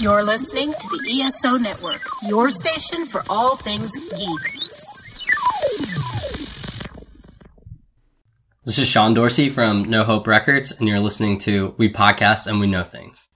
You're listening to the ESO Network, your station for all things geek. This is Sean Dorsey from No Hope Records, and you're listening to We Podcast and We Know Things.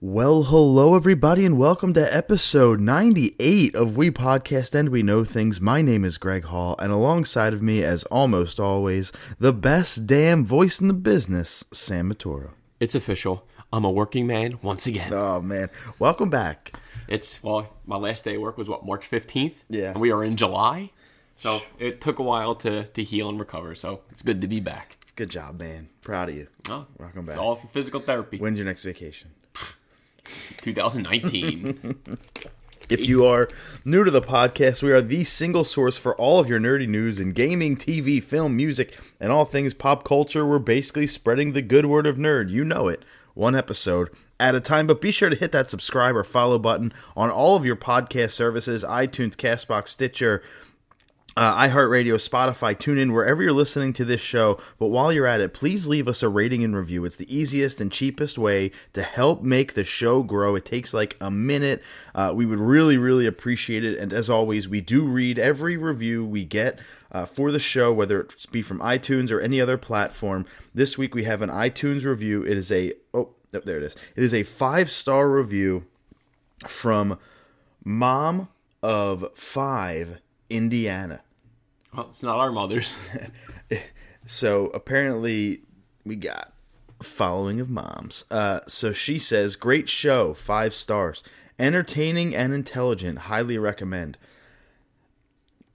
Well, hello, everybody, and welcome to episode 98 of We Podcast and We Know Things. My name is Greg Hall, and alongside of me, as almost always, the best damn voice in the business, Sam Matoro. It's official. I'm a working man once again. Oh, man. Welcome back. It's, well, my last day of work was what, March 15th? Yeah. And we are in July. So it took a while to, to heal and recover. So it's good to be back. Good job, man. Proud of you. Oh, Welcome back. It's all for physical therapy. When's your next vacation? 2019. If you are new to the podcast, we are the single source for all of your nerdy news in gaming, TV, film, music, and all things pop culture. We're basically spreading the good word of nerd. You know it. One episode at a time, but be sure to hit that subscribe or follow button on all of your podcast services iTunes, Castbox, Stitcher, uh, iHeartRadio, Spotify, TuneIn, wherever you're listening to this show. But while you're at it, please leave us a rating and review. It's the easiest and cheapest way to help make the show grow. It takes like a minute. Uh, we would really, really appreciate it. And as always, we do read every review we get. Uh, for the show, whether it be from iTunes or any other platform, this week we have an iTunes review. It is a oh, there it is. It is a five star review from Mom of Five Indiana. well, it's not our mothers. So apparently, we got following of moms. Uh, so she says, "Great show, five stars, entertaining and intelligent. Highly recommend."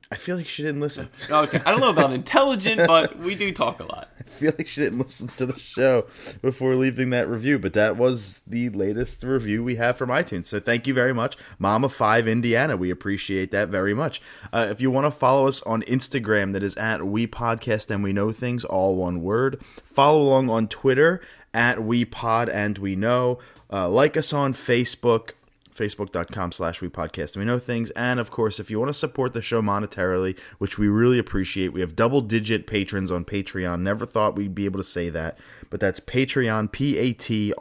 I feel like she didn't listen. No, I, was I don't know about intelligent, but we do talk a lot. I feel like she didn't listen to the show before leaving that review, but that was the latest review we have from iTunes. So thank you very much, Mama Five Indiana. We appreciate that very much. Uh, if you want to follow us on Instagram, that is at We Podcast and We Know Things, all one word. Follow along on Twitter at We Pod and We Know. Uh, like us on Facebook facebook.com slash we podcast and we know things. And of course if you want to support the show monetarily which we really appreciate we have double digit patrons on patreon. Never thought we'd be able to say that but that's patreon p-a-t-r-e-o-n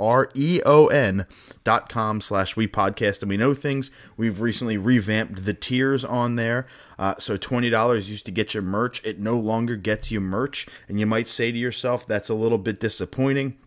dot com slash we podcast and we know things. We've recently revamped the tiers on there. Uh, so $20 used to get you merch. It no longer gets you merch. And you might say to yourself that's a little bit disappointing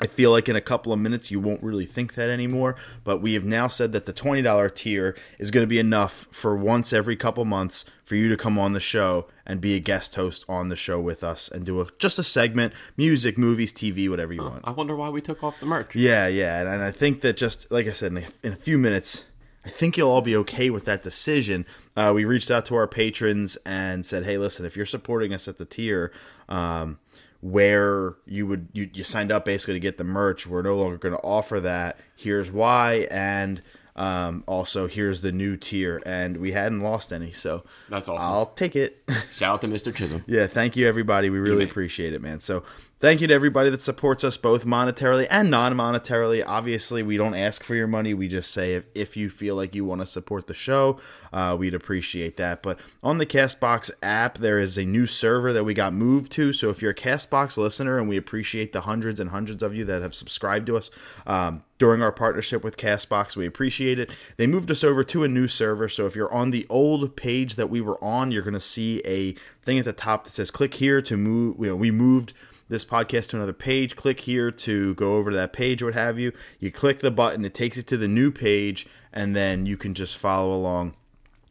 I feel like in a couple of minutes you won't really think that anymore, but we have now said that the $20 tier is going to be enough for once every couple months for you to come on the show and be a guest host on the show with us and do a, just a segment, music, movies, TV, whatever you want. I wonder why we took off the merch. Yeah, yeah, and, and I think that just like I said, in a, in a few minutes, I think you'll all be okay with that decision. Uh, we reached out to our patrons and said, "Hey, listen, if you're supporting us at the tier." Um, where you would you, you signed up basically to get the merch we're no longer going to offer that here's why and um, also here's the new tier and we hadn't lost any so That's awesome. i'll take it. Shout out to Mr. Chisholm. yeah thank you everybody. We really appreciate it man. So thank you to everybody that supports us both monetarily and non-monetarily. Obviously we don't ask for your money. We just say if, if you feel like you want to support the show uh, we'd appreciate that. But on the castbox app there is a new server that we got moved to. So if you're a castbox listener and we appreciate the hundreds and hundreds of you that have subscribed to us um, during our partnership with Castbox. We appreciate it. They moved us over to a new server, so if you're on the old page that we were on, you're going to see a thing at the top that says "Click here to move." You know, we moved this podcast to another page. Click here to go over to that page, what have you. You click the button, it takes you to the new page, and then you can just follow along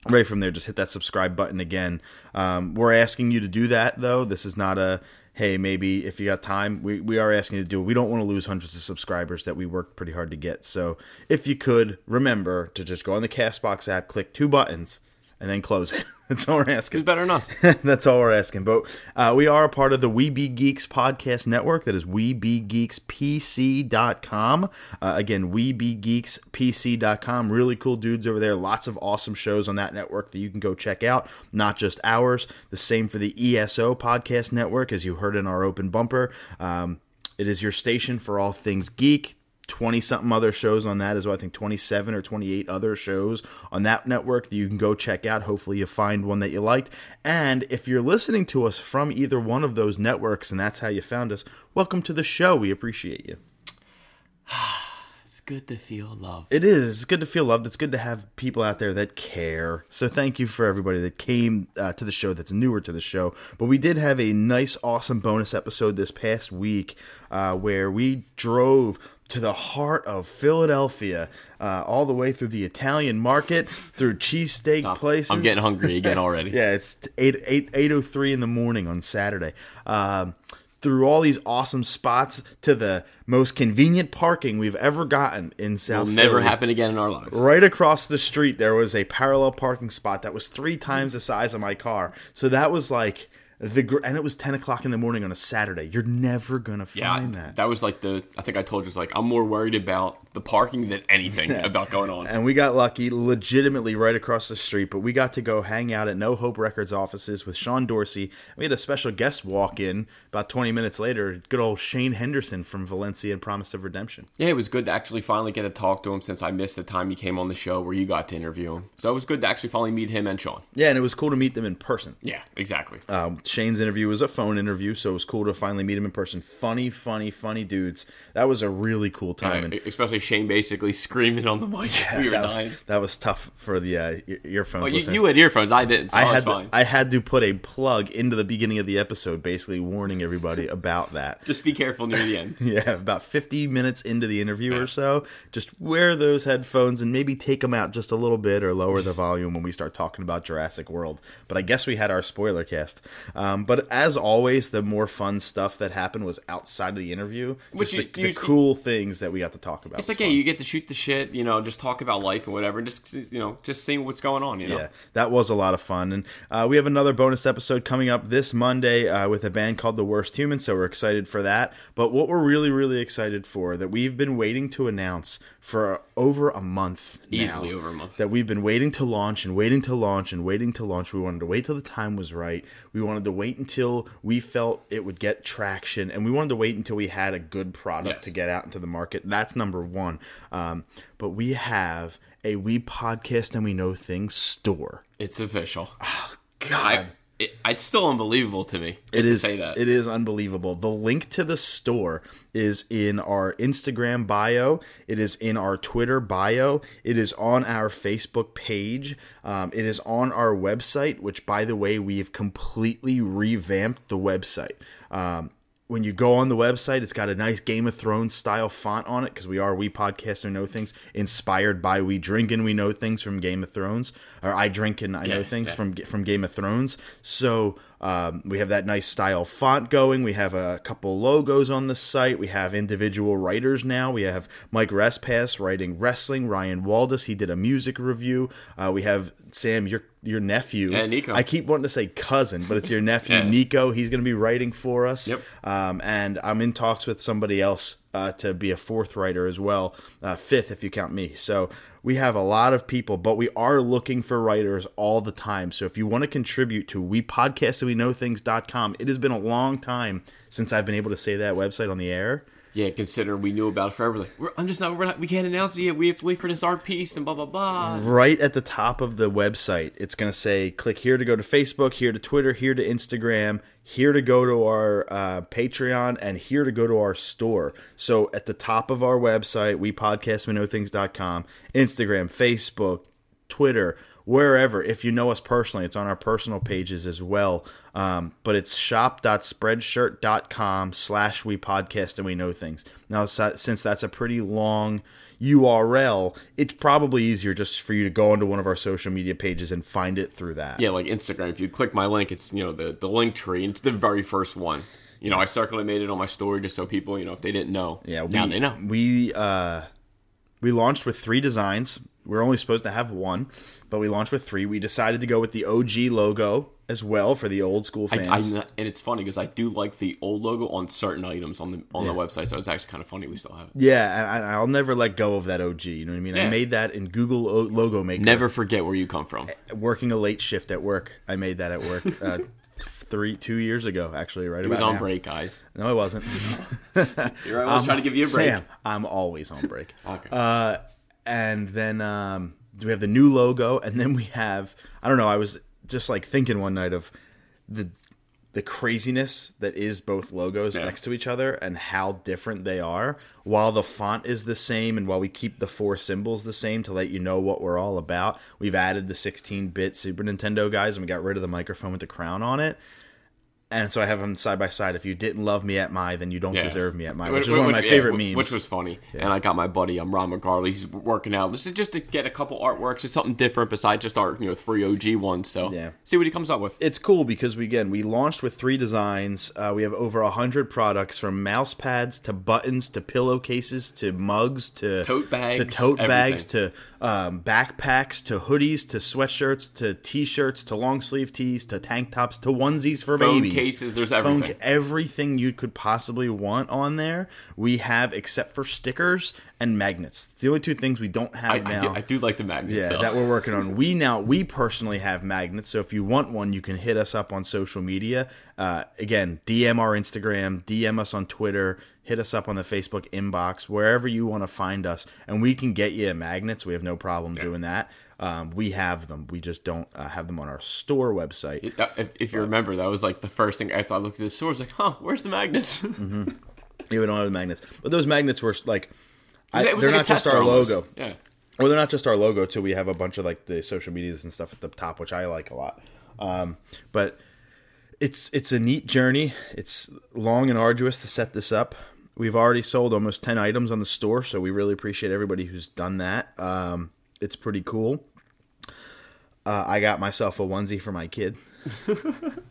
right from there just hit that subscribe button again um, we're asking you to do that though this is not a hey maybe if you got time we, we are asking you to do it. We don't want to lose hundreds of subscribers that we worked pretty hard to get. So if you could remember to just go on the castbox app click two buttons and then close it that's all we're asking Who's better than us? That's all we're asking. But uh, we are a part of the We Be Geeks podcast network. That is WeBeGeeksPC.com. Uh, again, WeBeGeeksPC.com. Really cool dudes over there. Lots of awesome shows on that network that you can go check out. Not just ours. The same for the ESO podcast network, as you heard in our open bumper. Um, it is your station for all things geek. 20 something other shows on that as well. I think 27 or 28 other shows on that network that you can go check out. Hopefully, you find one that you liked. And if you're listening to us from either one of those networks and that's how you found us, welcome to the show. We appreciate you. It's good to feel loved. It is. It's good to feel loved. It's good to have people out there that care. So thank you for everybody that came uh, to the show that's newer to the show. But we did have a nice, awesome bonus episode this past week uh, where we drove to the heart of Philadelphia, uh, all the way through the Italian market, through cheesesteak places. I'm getting hungry again already. yeah, it's eight eight eight oh three in the morning on Saturday. Um, through all these awesome spots to the most convenient parking we've ever gotten in South. Will never Philly. happen again in our lives. Right across the street, there was a parallel parking spot that was three times the size of my car. So that was like the and it was ten o'clock in the morning on a Saturday. You're never gonna Yeah, find that. that was like the. I think I told you, it's like I'm more worried about the parking than anything about going on. And we got lucky, legitimately right across the street. But we got to go hang out at No Hope Records offices with Sean Dorsey. We had a special guest walk in about 20 minutes later. Good old Shane Henderson from Valencia and Promise of Redemption. Yeah, it was good to actually finally get to talk to him since I missed the time he came on the show where you got to interview him. So it was good to actually finally meet him and Sean. Yeah, and it was cool to meet them in person. Yeah, exactly. Um, Shane's interview was a phone interview, so it was cool to finally meet him in person. Funny, funny, funny dudes. That was a really cool time. and especially Shane basically screaming on the mic. we were that, was, dying. that was tough for the uh, earphones. Well, you, you had earphones, I didn't, so I I, had was to. I had to put a plug into the beginning of the episode, basically warning everybody about that. Just be careful near the end. Yeah, about 50 minutes into the interview or so, just wear those headphones and maybe take them out just a little bit or lower the volume when we start talking about Jurassic World. But I guess we had our spoiler cast. Um, but as always, the more fun stuff that happened was outside of the interview. Which Just the, you- the you- cool things that we got to talk about. It's like, yeah, fun. you get to shoot the shit, you know, just talk about life and whatever, and just, you know, just seeing what's going on, you know. Yeah, that was a lot of fun. And uh, we have another bonus episode coming up this Monday uh, with a band called The Worst Human, so we're excited for that. But what we're really, really excited for that we've been waiting to announce for over a month now, Easily over a month. that we've been waiting to launch and waiting to launch and waiting to launch. We wanted to wait till the time was right. We wanted to wait until we felt it would get traction, and we wanted to wait until we had a good product Yes. to get out into the market. That's number one. Um, but we have a We Podcast and We Know Things store. It's official. Oh god. I, it, it's still unbelievable to me It to say that. it is unbelievable. The link to the store is in our Instagram bio. It is in our Twitter bio. It is on our Facebook page. Um, it is on our website, which, by the way, we've completely revamped the website. Um, when you go on the website, it's got a nice Game of Thrones style font on it because we are We Podcast and Know Things, inspired by We Drink and We Know Things from Game of Thrones, or I Drink and I Know Things yeah. from from Game of Thrones. So um, we have that nice style font going. We have a couple logos on the site. We have individual writers now. We have Mike Respass writing wrestling. Ryan Waldus he did a music review. Uh, we have Sam your your nephew. Yeah, Nico. I keep wanting to say cousin, but it's your nephew Yeah. Nico. He's going to be writing for us. Yep. Um, and I'm in talks with somebody else uh, to be a fourth writer as well, uh, fifth if you count me. So we have a lot of people, but we are looking for writers all the time. So if you want to contribute to we podcast and we know things.com, it has been a long time since I've been able to say that website on the air. Yeah, consider we knew about it forever. Like, I'm just not, not, we can't announce it yet. We have to wait for this art piece and blah, blah, blah. Right at the top of the website, it's going to say click here to go to Facebook, here to Twitter, here to Instagram, here to go to our uh, Patreon, and here to go to our store. So at the top of our website, we podcast we know things.com, Instagram, Facebook, Twitter, wherever. If you know us personally, it's on our personal pages as well. Um, but it's shop.spreadshirt.com slash we podcast and we know things. Now, si- since that's a pretty long URL, it's probably easier just for you to go onto one of our social media pages and find it through that. Yeah, like Instagram. If you click my link, it's, you know, the, the link tree. It's the very first one. You know, I circulated made it on my story just so people, you know, if they didn't know. Yeah, we, now they know. We uh, we launched with three designs. We're only supposed to have one, but we launched with three. We decided to go with the OG logo as well for the old school fans. I, and it's funny because I do like the old logo on certain items on the on Yeah. the website, so it's actually kind of funny we still have it. yeah, and I, I'll never let go of that OG. You know what I mean? I made that in Google o- Logo Maker. Never forget where you come from. working a late shift at work. I made that at work uh, three two years ago, actually. Right, It was on now. break, guys. No, it wasn't. You're always trying to give you a break. Sam, I'm always on break. Okay. Uh, and then um, we have the new logo, and then we have I don't know. I was just like thinking one night of the the craziness that is both logos Yeah. next to each other and how different they are while the font is the same and while we keep the four symbols the same to let you know what we're all about we've added the 16-bit super nintendo guys and we got rid of the microphone with the crown on it and so i have them side by side if you didn't love me at my then you don't Yeah. deserve me at my Wh- which is one of my yeah, favorite memes Which was funny. And I got my buddy, I'm Ron McGarley. He's working out. This is just to get a couple artworks. It's something different besides just our, you know, three OG ones. So Yeah. see what he comes up with. it's cool because we again we launched with three designs. Uh, we have over a hundred products from mouse pads to buttons to pillowcases to mugs to Tote bags, to tote bags to um, backpacks to hoodies to sweatshirts to t-shirts to long sleeve tees to tank tops to onesies for Phone babies. Cases, there's Phone everything. ca- everything you could possibly want on there. We have except for stickers and magnets. It's the only two things we don't have I, I, now. do, I do like the magnets. Yeah, though. that we're working on. We now we personally have magnets, so if you want one, you can hit us up on social media. Uh, again, DM our Instagram, DM us on Twitter, hit us up on the Facebook inbox, wherever you want to find us, and we can get you magnets. We have no problem doing that. Um, we have them. We just don't uh, have them on our store website. If, if you remember, that was like the first thing I thought. I looked at the store, I was like, "Huh, where's the magnets?" Yeah, we don't have the magnets, but those magnets were like. I, they're like not just our almost. logo. Yeah, Well, they're not just our logo too. We have a bunch of like the social medias and stuff at the top, which I like a lot. Um, but it's it's a neat journey. It's long and arduous to set this up. We've already sold almost ten items on the store, so we really appreciate everybody who's done that. Um, it's pretty cool. Uh, I got myself a onesie for my kid.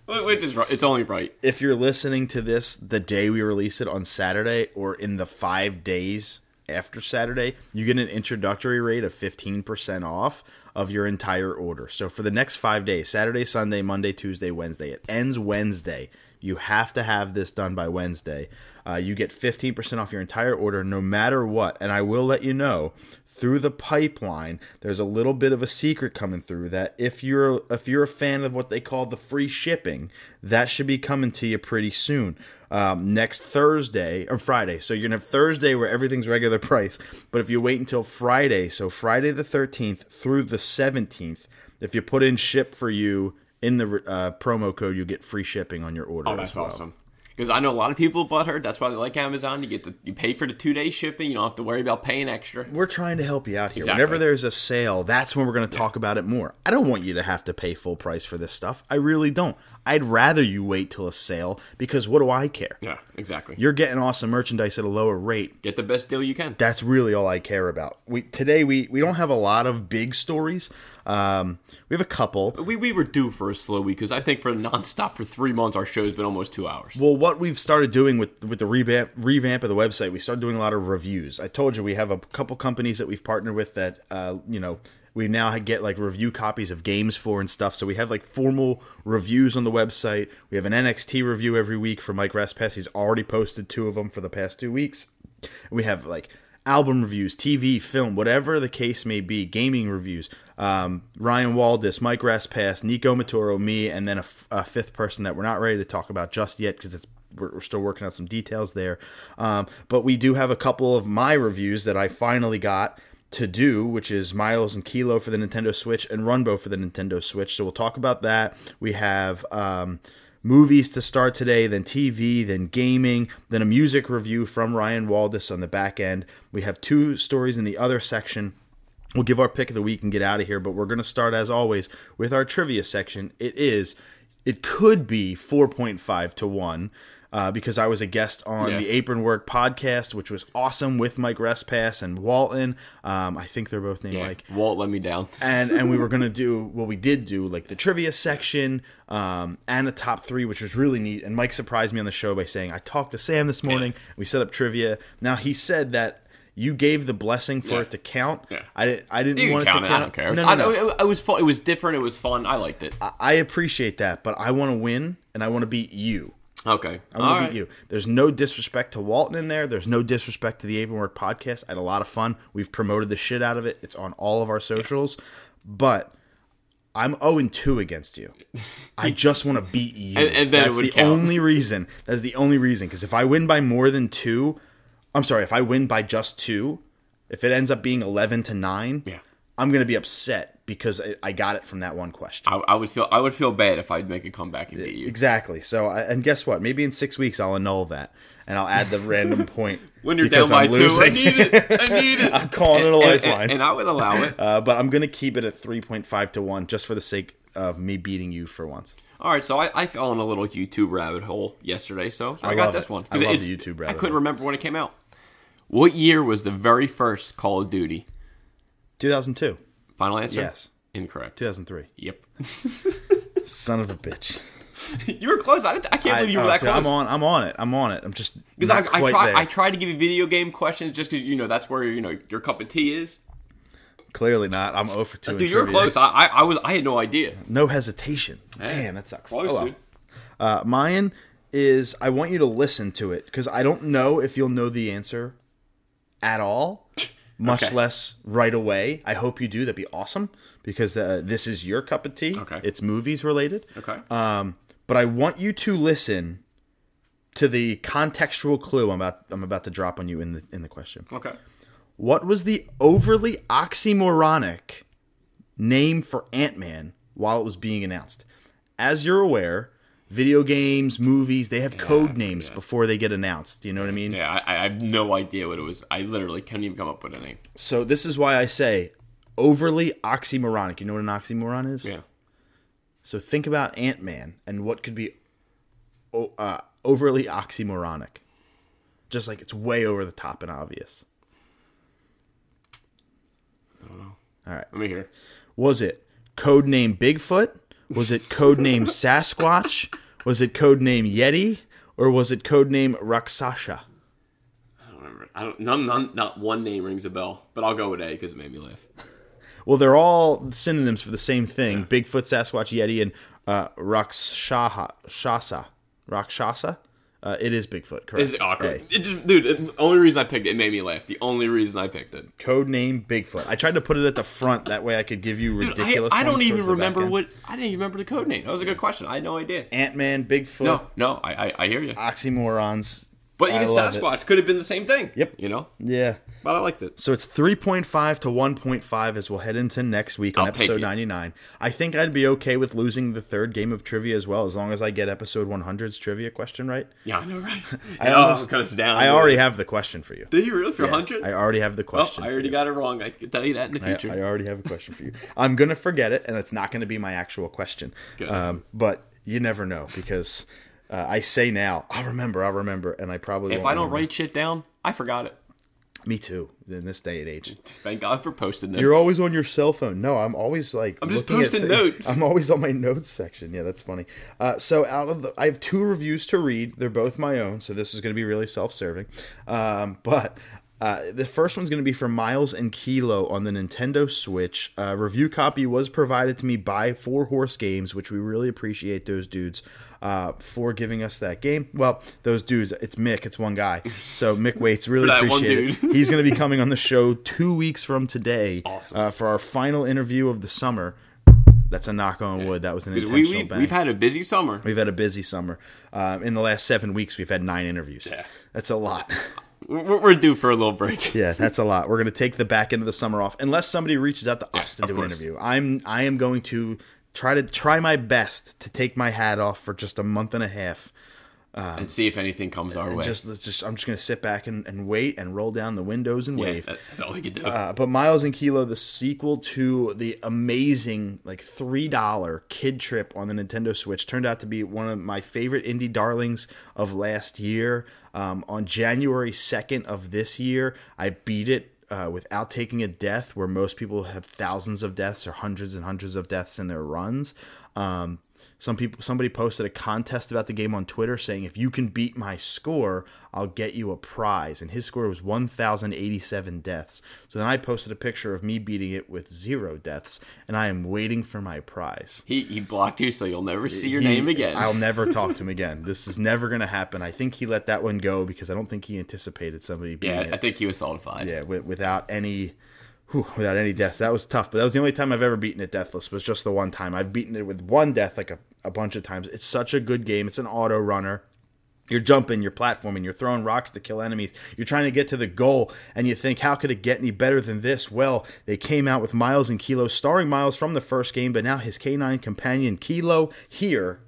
which is right. It's only right. If you're listening to this the day we release it on Saturday or in the five days after Saturday, you get an introductory rate of 15% off of your entire order. So for the next five days Saturday, Sunday, Monday, Tuesday, Wednesday it ends Wednesday. You have to have this done by Wednesday. Uh, you get 15% off your entire order no matter what. And I will let you know through the pipeline there's a little bit of a secret coming through that if you're if you're a fan of what they call the free shipping that should be coming to you pretty soon um, next thursday or friday so you're gonna have thursday where everything's regular price but if you wait until friday so friday the 13th through the 17th if you put in ship for you in the uh, promo code you get free shipping on your order Oh, that's well. awesome. Because I know a lot of people bought her. That's why they like Amazon. You get the you pay for the two day shipping. You don't have to worry about paying extra. we're trying to help you out here. Exactly. Whenever there's a sale, that's when we're going to talk about it more. I don't want you to have to pay full price for this stuff. I really don't. I'd rather you wait till a sale because what do I care? Yeah, exactly. You're getting awesome merchandise at a lower rate. get the best deal you can. That's really all I care about. We today we we don't have a lot of big stories. Um, we have a couple. We, we were due for a slow week because I think for nonstop for three months our show's been almost two hours. Well, what we've started doing with with the revamp revamp of the website, we started doing a lot of reviews. I told you we have a couple companies that we've partnered with that uh, you know we now get like review copies of games for and stuff. So we have like formal reviews on the website. We have an NXT review every week for Mike Raspass. He's already posted two of them for the past two weeks. We have like album reviews, TV, film, whatever the case may be, gaming reviews. Um, Ryan Waldis, Mike Raspass, Nico Matoro, me, and then a, f- a fifth person that we're not ready to talk about just yet because it's we're, we're still working out some details there. Um, but we do have a couple of my reviews that I finally got to do, which is Miles and Kilo for the Nintendo Switch and Runbow for the Nintendo Switch. So we'll talk about that. We have um, movies to start today, then TV, then gaming, then a music review from Ryan Waldus on the back end. We have two stories in the other section. We'll give our pick of the week and get out of here, but we're going to start as always with our trivia section. It is, it could be 4.5 to 1 uh, because I was a guest on Yeah. the Apron Work podcast, which was awesome with Mike Respass and Walton. Um, I think they're both named yeah, Mike Walt let me down. and and we were gonna do well we did do like the trivia section um, and a top three which was really neat and mike surprised me on the show by saying i talked to sam this morning we set up trivia now he said that you gave the blessing for Yeah. it to count Yeah. i didn't i didn't You want count it it. to I don't care. no, no, no. I, I was fun. It was different. It was fun. I liked it. I appreciate that but i want to win and i want to beat you Okay. I'm going to right. beat you. There's no disrespect to Walton in there. There's no disrespect to the Avon Work podcast. I had a lot of fun. We've promoted the shit out of it. It's on all of our socials. But I'm 0 2 against you. I just want to beat you. And- and That's the count. only reason. That's the only reason. Because if I win by more than two, I'm sorry, if I win by just two, if it ends up being 11 to 9, Yeah. I'm going to be upset because I, I got it from that one question. I, I would feel I would feel bad if I'd make a comeback and beat you. Exactly. So, I, and guess what? Maybe in six weeks I'll annul that, and I'll add the random point When you're down by I'm two, I need it. I need it. I'm calling it a And- and- lifeline. and, and I would allow it. Uh, but I'm going to keep it at 3.5 to one, just for the sake of me beating you for once. All right, so I, I fell in a little YouTube rabbit hole yesterday, so, so I, I got this it. one. I love the YouTube rabbit I couldn't hole. remember when it came out. What year was the very first Call of Duty? 2002, Final answer? Yes. Incorrect. 2003. Yep. Son of a bitch. you were close. I, I can't believe you were that close. I'm on. I'm on it. I'm on it. I'm just Because I, I try, there. I try to give you video game questions just because you know that's where you know your cup of tea is. Clearly not. I'm 0 for 2. in Dude, you were trivia. close. I, I, I was. I had no idea. No hesitation. Hey, Damn, that sucks. Close, Oh, well. dude. Uh, mine is I want you to listen to it because I don't know if you'll know the answer at all, much Okay. less right away. I hope you do. That'd be awesome because uh, this is your cup of tea. Okay. It's movies related. Okay. Um, but I want you to listen to the contextual clue I'm about I'm about to drop on you in the in the question. okay. What was the overly oxymoronic name for Ant Man while it was being announced? As you're aware, video games, movies, they have code names before they get announced. You know what I mean? Yeah, I, I have no idea what it was. I literally can't even come up with a name. So this is why I say overly oxymoronic. You know what an oxymoron is? Yeah. So think about Ant Man and what could be o- uh, overly oxymoronic. Just like it's way over the top and obvious. I don't know. All right. Let me hear. Was it codename Bigfoot? Was it codename Sasquatch? Was it codename Yeti? Or was it codename Rakshasa? I don't remember. I don't. None, none, not one name rings a bell. But I'll go with A because it made me laugh. Well, they're all synonyms for the same thing: Bigfoot, Sasquatch, Yeti, and uh, Rakshasa. Shasa. Rakshasa. Uh, it is Bigfoot, correct? Is it awkward? It just, dude, the only reason I picked it, it made me laugh. The only reason I picked it. Code name Bigfoot. I tried to put it at the front that way I could give you Dude, ridiculous. I, I don't even towards the back remember what. I didn't even remember the code name. That was a good question. I had no idea. Ant Man, Bigfoot, No, no, I, I, I hear you. oxymorons. But I even it. Sasquatch could have been the same thing. Yep. You know, Yeah. but I liked it. So it's 3.5 to 1.5 as we'll head into next week on I'll episode 99. I think I'd be okay with losing the third game of trivia as well, as long as I get episode 100's trivia question right. Yeah, I know, right? I, I almost- know, down. I already have the question for you. Did you really for Yeah, hundred? I already have the question. Well. I already got it wrong. I can tell you that in the I, future. I already have a question for you. I'm gonna forget it, and it's not gonna be my actual question. Um, but you never know because uh, I say now, I'll remember, I'll remember, and I probably if I don't remember. write shit down, I forgot it. Me too. In this day and age, Thank God for posting notes. you're always on your cell phone. No, I'm always like I'm just posting notes. I'm always on my notes section. Yeah, that's funny. Uh, so out of the, I have two reviews to read. They're both my own, so this is going to be really self-serving. Um, but uh, the first one's going to be for Miles and Kilo on the Nintendo Switch. Uh, review copy was provided to me by Four Horse Games, which we really appreciate those dudes uh, for giving us that game. Well, those dudes, it's Mick, it's one guy. So Mick Waits really For that one appreciate it. He's going to be coming on the show two weeks from today Awesome. uh, for our final interview of the summer. That's a knock on wood. That was an intentional we, we, we've had a busy summer. We've had a busy summer. Um, in the last seven weeks, we've had nine interviews. Yeah. That's a lot. We're, we're due for a little break. yeah, that's a lot. We're going to take the back end of the summer off, unless somebody reaches out to us to do an interview. I'm I am going to try to try my best to take my hat off for just a month and a half. and see if anything comes our way. Just, let's just I'm just going to sit back and, and wait and roll down the windows and yeah, wave. that's all we can do. Uh, but Miles and Kilo, the sequel to the amazing like three dollar Kid Tripp on the Nintendo Switch, turned out to be one of my favorite indie darlings of last year. Um, on January second of this year, I beat it. Uh, without taking a death, where most people have thousands of deaths or hundreds and hundreds of deaths in their runs. Um, some people, somebody posted a contest about the game on Twitter saying, "If you can beat my score, I'll get you a prize." And his score was 1,087 deaths. So then I posted a picture of me beating it with zero deaths, and I am waiting for my prize. he, he blocked you, so you'll never see your He- name again. I'll never talk to him again. This is never going to happen. I think he let that one go because I don't think he anticipated somebody beating yeah, it. I think he was solidified. Yeah, wi- without any, whew, without any deaths. That was tough. But that was the only time I've ever beaten it deathless. Was just the one time. I've beaten it with one death like a, a bunch of times. It's such a good game. It's an auto runner. You're jumping, you're platforming, you're throwing rocks to kill enemies. You're trying to get to the goal, and you think, how could it get any better than this? Well, they came out with Miles and Kilo, starring Miles from the first game, but now his canine companion Kilo here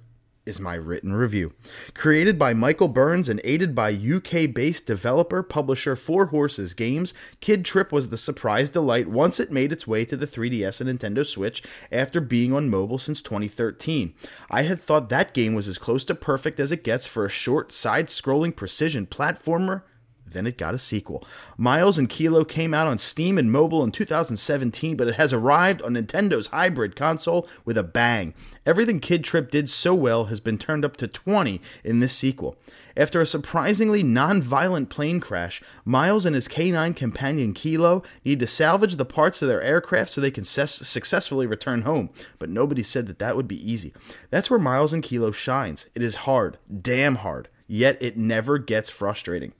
is my written review. Created by Michael Burns and aided by UK based developer publisher Four Horses Games, Kid Tripp was the surprise delight once it made its way to the 3DS and Nintendo Switch after being on mobile since 2013. I had thought that game was as close to perfect as it gets for a short, side scrolling precision platformer then it got a sequel. Miles and Kilo came out on Steam and mobile in 2017, but it has arrived on Nintendo's hybrid console with a bang. Everything Kid Tripp did so well has been turned up to 20 in this sequel. After a surprisingly non violent plane crash, Miles and his canine companion Kilo need to salvage the parts of their aircraft so they can ses- successfully return home. But nobody said that that would be easy. That's where Miles and Kilo shines. It is hard, damn hard, yet it never gets frustrating.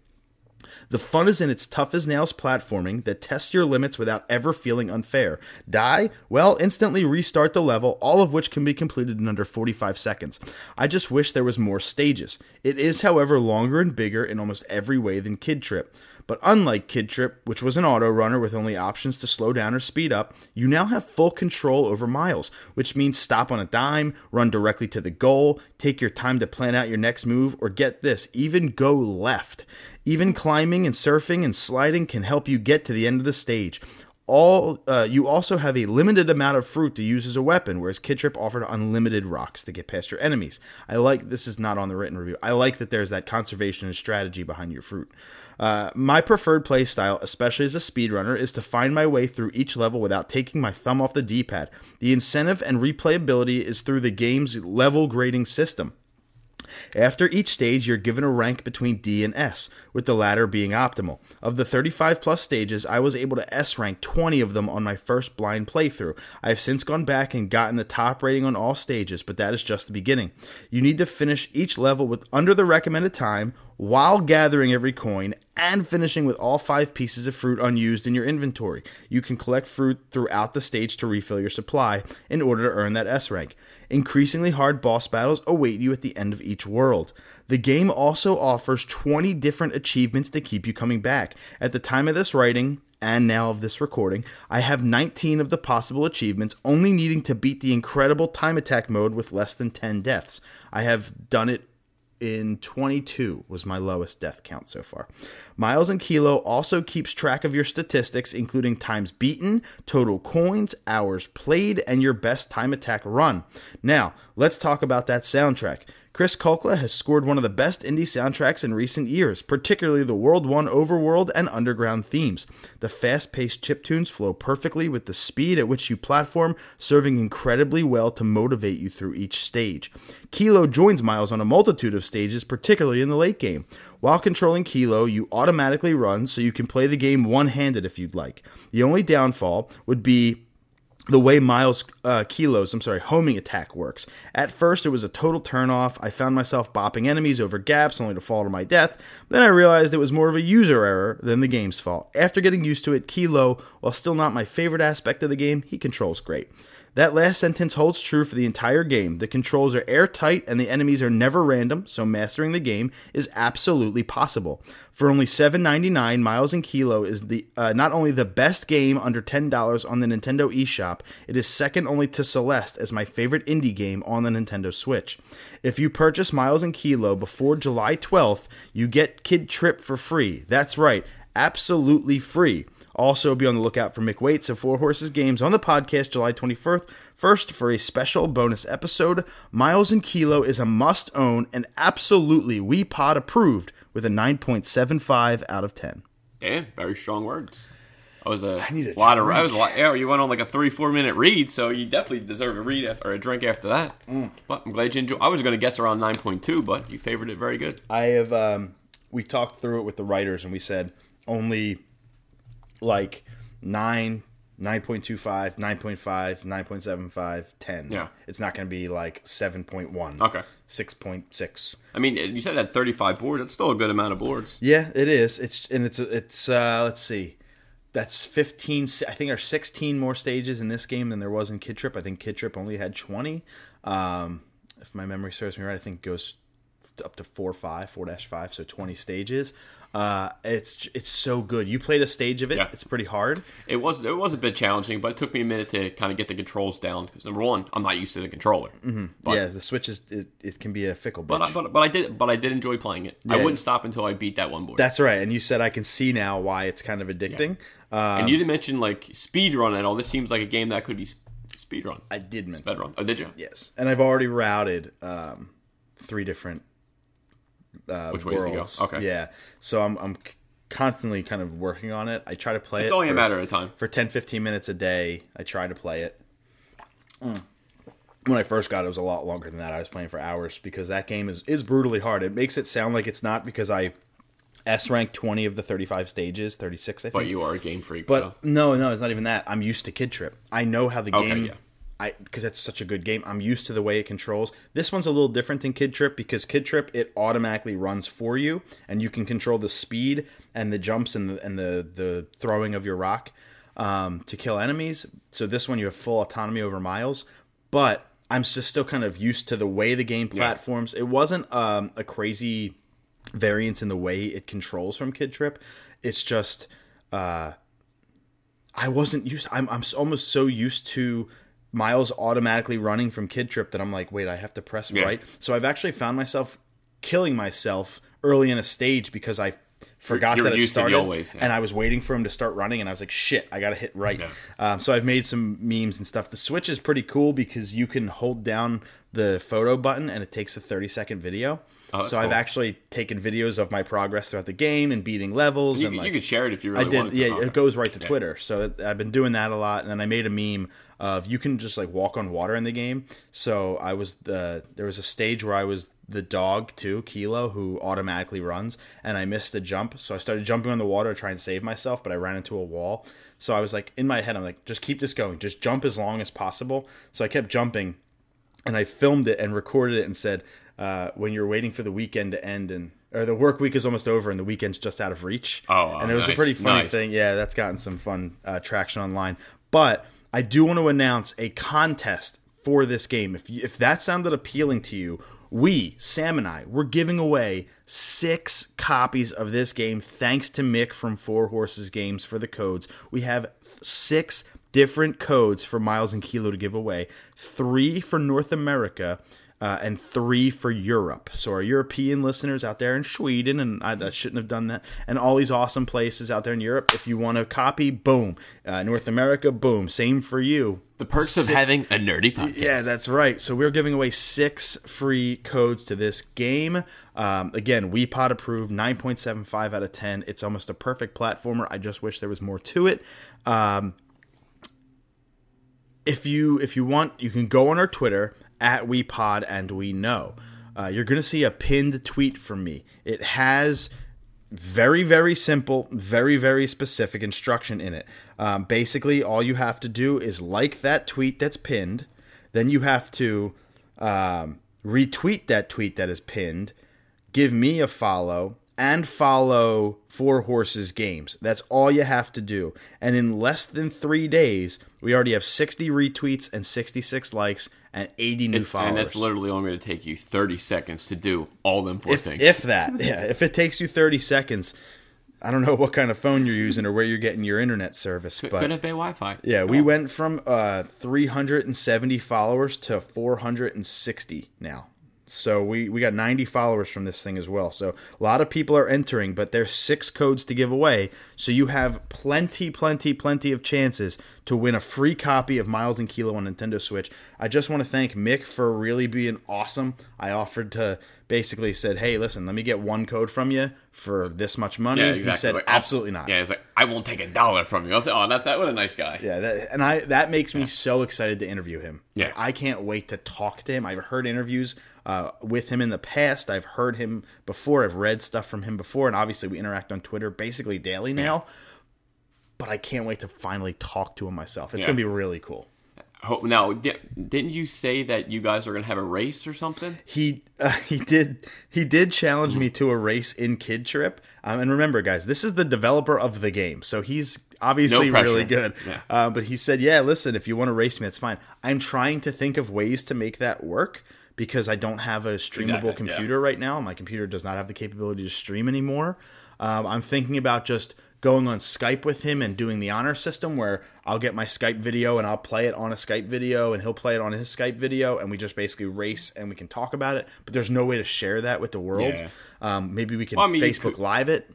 The fun is in its tough as nails platforming that tests your limits without ever feeling unfair. Die? Well, instantly restart the level, all of which can be completed in under 45 seconds. I just wish there was more stages. It is, however, longer and bigger in almost every way than Kid Tripp. But unlike Kid Tripp, which was an auto runner with only options to slow down or speed up, you now have full control over miles, which means stop on a dime, run directly to the goal, take your time to plan out your next move, or get this, even go left. Even climbing and surfing and sliding can help you get to the end of the stage. All uh, you also have a limited amount of fruit to use as a weapon, whereas Kid Tripp offered unlimited rocks to get past your enemies. I like this is not on the written review. I like that there's that conservation and strategy behind your fruit. Uh, my preferred play style, especially as a speedrunner, is to find my way through each level without taking my thumb off the D-pad. The incentive and replayability is through the game's level grading system. After each stage, you're given a rank between D and S, with the latter being optimal. Of the 35 plus stages, I was able to S rank 20 of them on my first blind playthrough. I have since gone back and gotten the top rating on all stages, but that is just the beginning. You need to finish each level with under the recommended time while gathering every coin and finishing with all five pieces of fruit unused in your inventory. You can collect fruit throughout the stage to refill your supply in order to earn that S rank. Increasingly hard boss battles await you at the end of each world. The game also offers 20 different achievements to keep you coming back. At the time of this writing, and now of this recording, I have 19 of the possible achievements, only needing to beat the incredible time attack mode with less than 10 deaths. I have done it in 22 was my lowest death count so far. Miles and Kilo also keeps track of your statistics including times beaten, total coins, hours played and your best time attack run. Now, let's talk about that soundtrack. Chris Kulka has scored one of the best indie soundtracks in recent years, particularly the World 1 overworld and underground themes. The fast paced chiptunes flow perfectly with the speed at which you platform, serving incredibly well to motivate you through each stage. Kilo joins Miles on a multitude of stages, particularly in the late game. While controlling Kilo, you automatically run, so you can play the game one handed if you'd like. The only downfall would be the way Miles uh, Kilos, I'm sorry, homing attack works. At first, it was a total turnoff. I found myself bopping enemies over gaps only to fall to my death. Then I realized it was more of a user error than the game's fault. After getting used to it, Kilo, while still not my favorite aspect of the game, he controls great. That last sentence holds true for the entire game. The controls are airtight and the enemies are never random, so mastering the game is absolutely possible. For only $7.99, Miles and Kilo is the uh, not only the best game under $10 on the Nintendo eShop, it is second only to Celeste as my favorite indie game on the Nintendo Switch. If you purchase Miles and Kilo before July 12th, you get Kid Tripp for free. That's right, absolutely free. Also, be on the lookout for Mick Waits of Four Horses Games on the podcast July 21st. First, for a special bonus episode, Miles and Kilo is a must own and absolutely We Pod approved with a 9.75 out of 10. Yeah, very strong words. I was a need a lot of. I was a lot. Yeah, you went on like a three four minute read, so you definitely deserve a read after, or a drink after that. Mm. But I'm glad you enjoyed. I was going to guess around nine point two, but you favored it very good. I have, um, we talked through it with the writers and we said only like 9, 9.25, 9.5, 9.75, 10. Yeah. It's not going to be like 7.1. Okay. 6.6. I mean, you said it had 35 boards. That's still a good amount of boards. Yeah, it is. It's and it's it's uh let's see. That's 15 I think are 16 more stages in this game than there was in Kid Tripp. I think Kid Tripp only had 20. Um if my memory serves me right, I think it goes up to four five, four dash five, so twenty stages. Uh, it's it's so good. You played a stage of it. Yeah. It's pretty hard. It was it was a bit challenging, but it took me a minute to kind of get the controls down because number one, I'm not used to the controller. Mm-hmm. But, yeah, the Switch is it, it can be a fickle bitch. but, I, but but I did but I did enjoy playing it. I wouldn't stop until I beat that one board. That's right. And you said I can see now why it's kind of addicting. Uh, and you didn't mention like speed run at all. This seems like a game that could be sp- speed run, I did mention sped run. Oh, did you? yes, and I've already routed um, three different uh, Which ways to go? worlds. Okay. yeah. So I'm I'm constantly kind of working on it. I try to play It's it. only for, a matter of time. for 10, 15 minutes a day. I try to play it. Mm. When I first got it, it was a lot longer than that. I was playing for hours because that game is, is brutally hard. It makes it sound like it's not because I S rank 20 of the 35 stages, 36, I think. But you are a game freak. But so. no, no, it's not even that. I'm used to Kid Tripp. I know how the Okay, game. yeah. I because that's such a good game. I'm used to the way it controls. This one's a little different than Kid Tripp because Kid Tripp it automatically runs for you, and you can control the speed and the jumps and the and the the throwing of your rock um, to kill enemies. So this one you have full autonomy over Miles, but I'm just still kind of used to the way the game platforms. It wasn't um, a crazy variance in the way it controls from Kid Tripp. It's just uh, I wasn't used. I'm I'm almost so used to Miles automatically running from Kid Tripp that I'm like, wait, I have to press Yeah. right. So I've actually found myself killing myself early in a stage because I forgot You're that it used to the started, always, yeah. and I was waiting for him to start running, and I was like, shit, I gotta hit right. Yeah. Um, so I've made some memes and stuff. The Switch is pretty cool because you can hold down the photo button and it takes a 30 second video. Oh, so I've actually taken videos of my progress throughout the game and beating levels You, and you could share it if you I really did. wanted to. Yeah, it goes right to Yeah. Twitter. So I've been doing that a lot, and then I made a meme of you can just like walk on water in the game. So I was the there was a stage where I was the dog too, Kilo, who automatically runs, and I missed a jump, so I started jumping on the water to try and save myself, but I ran into a wall. So I was like in my head, I'm like, just keep this going, just jump as long as possible. So I kept jumping, and I filmed it and recorded it and said, uh, when you're waiting for the weekend to end and or the work week is almost over and the weekend's just out of reach. Oh, and it was a pretty funny nice. thing. Yeah, that's gotten some fun uh, traction online. But I do want to announce a contest for this game. If you, if that sounded appealing to you, we Sam and I we're giving away six copies of this game thanks to Mick from Four Horses Games for the codes. We have six different codes for Miles and Kilo to give away. Three for North America. Uh, and three for Europe. So our European listeners out there in Sweden, and I, I shouldn't have done that, and all these awesome places out there in Europe. If you want to copy, boom. Uh, North America, boom. Same for you. The perks of having a nerdy podcast. Yeah, that's right. So we're giving away six free codes to this game. Um, again, WePod approved, 9.75 out of 10. It's almost a perfect platformer. I just wish there was more to it. Um, if you if you want, you can go on our Twitter at WePod and we know. Uh, you're gonna see a pinned tweet from me. It has very very simple, very very specific instruction in it. Um, basically, all you have to do is like that tweet that's pinned. Then you have to um, retweet that tweet that is pinned. Give me a follow and follow Four Horses Games. That's all you have to do. And in less than three days, we already have 60 retweets and 66 likes and 80 new It's- followers. and that's literally only going to take you 30 seconds to do all them four if, things. if that, yeah. If it takes you 30 seconds, I don't know what kind of phone you're using or where you're getting your internet service, but Could have been Wi-Fi. yeah, we went from uh, 370 followers to 460 now. So we, we got 90 followers from this thing as well. So a lot of people are entering, but there's six codes to give away. So you have plenty, plenty, plenty of chances to win a free copy of Miles and Kilo on Nintendo Switch. I just want to thank Mick for really being awesome. I offered to basically said, hey, listen, let me get one code from you for this much money. Yeah, exactly. He said, Like, absolutely not. Yeah, it's like I won't take a dollar from you. I was like, oh, that's that. What a nice guy. Yeah, that, and I that makes me so excited to interview him. Yeah. Like, I can't wait to talk to him. I've heard interviews uh, with him in the past. I've heard him before. I've read stuff from him before, and obviously we interact on Twitter basically daily now. But I can't wait to finally talk to him myself. It's Yeah. gonna be really cool. Hope now. Didn't you say that you guys are going to have a race or something? He uh, he did he did challenge me to a race in Kid Tripp. Um, and remember, guys, this is the developer of the game, so he's obviously No really good. Yeah. Uh, but he said, "Yeah, listen, if you want to race me, that's fine." I'm trying to think of ways to make that work because I don't have a streamable Exactly, yeah. computer right now. My computer does not have the capability to stream anymore. Um, I'm thinking about just going on Skype with him and doing the honor system where I'll get my Skype video and I'll play it on a Skype video and he'll play it on his Skype video and we just basically race and we can talk about it. But there's no way to share that with the world. Yeah. Um, maybe we can Well, I mean, Facebook could- Live it.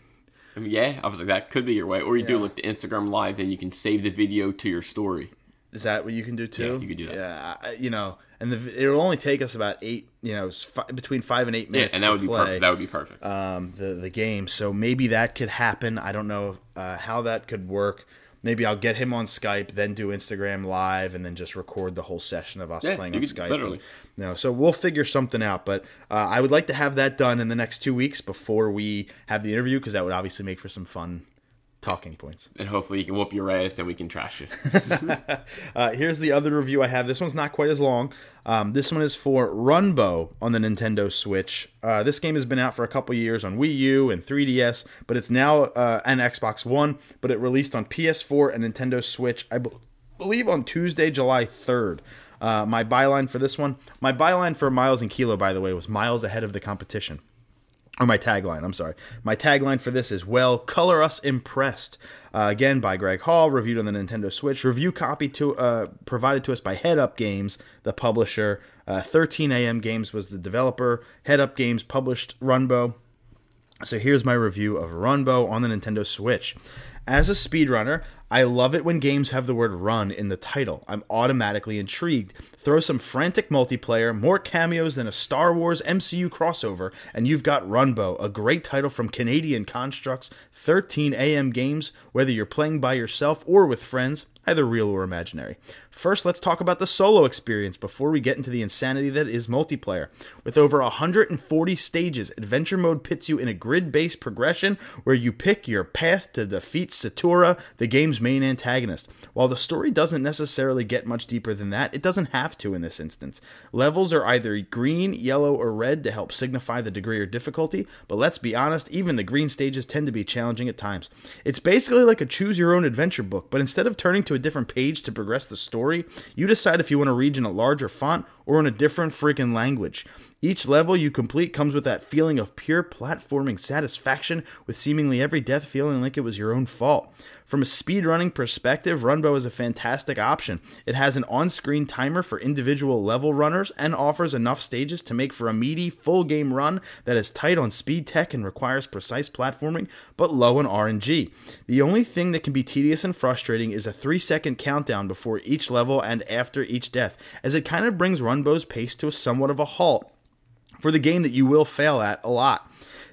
I mean, yeah, I was like, that could be your way. Or you do like the Instagram live, then you can save the video to your story. Is that what you can do too? Yeah, you could do that. Yeah, I- you know, and the, it'll only take us about eight, you know, s- fi- between five and eight Yeah, minutes. and that would be perfect. That would be perfect. um, the the game. So maybe that could happen. I don't know uh, how that could work. Maybe I'll get him on Skype, then do Instagram Live, and then just record the whole session of us Yeah, playing on could- Skype. literally. You know, so we'll figure something out. But uh, I would like to have that done in the next two weeks before we have the interview, because that would obviously make for some fun talking points. and hopefully you can whoop your ass, then we can trash you. Uh, here's the other review I have. This one's not quite as long. Um, this one is for Runbow on the Nintendo Switch. Uh, this game has been out for a couple years on Wii U and 3DS, but it's now uh, and Xbox One. But it released on PS4 and Nintendo Switch. I be- believe on Tuesday, July 3rd. Uh, my byline for this one, my byline for Miles and Kilo, by the way, was miles ahead of the competition or my tagline, I'm sorry. My tagline for this is Well, Color Us Impressed. Uh, again, by Greg Hall, reviewed on the Nintendo Switch. Review copy to uh, provided to us by Headup Games, the publisher. Uh, 13 AM Games was the developer. Headup Games published Runbow. So here's my review of Runbow on the Nintendo Switch. As a speedrunner, I love it when games have the word run in the title. I'm automatically intrigued. Throw some frantic multiplayer, more cameos than a Star Wars MCU crossover, and you've got Runbow, a great title from Canadian Constructs 13 AM Games, whether you're playing by yourself or with friends either real or imaginary. First, let's talk about the solo experience before we get into the insanity that is multiplayer. With over 140 stages, Adventure Mode pits you in a grid based progression where you pick your path to defeat Satura, the game's main antagonist. While the story doesn't necessarily get much deeper than that, it doesn't have to in this instance. Levels are either green, yellow, or red to help signify the degree or difficulty, but let's be honest, even the green stages tend to be challenging at times. It's basically like a choose your own adventure book, but instead of turning to a different page to progress the story, you decide if you want to read in a larger font or in a different freaking language. Each level you complete comes with that feeling of pure platforming satisfaction, with seemingly every death feeling like it was your own fault. From a speedrunning perspective, Runbow is a fantastic option. It has an on screen timer for individual level runners and offers enough stages to make for a meaty, full game run that is tight on speed tech and requires precise platforming, but low on RNG. The only thing that can be tedious and frustrating is a 3 second countdown before each level and after each death, as it kind of brings Runbow's pace to a somewhat of a halt for the game that you will fail at a lot.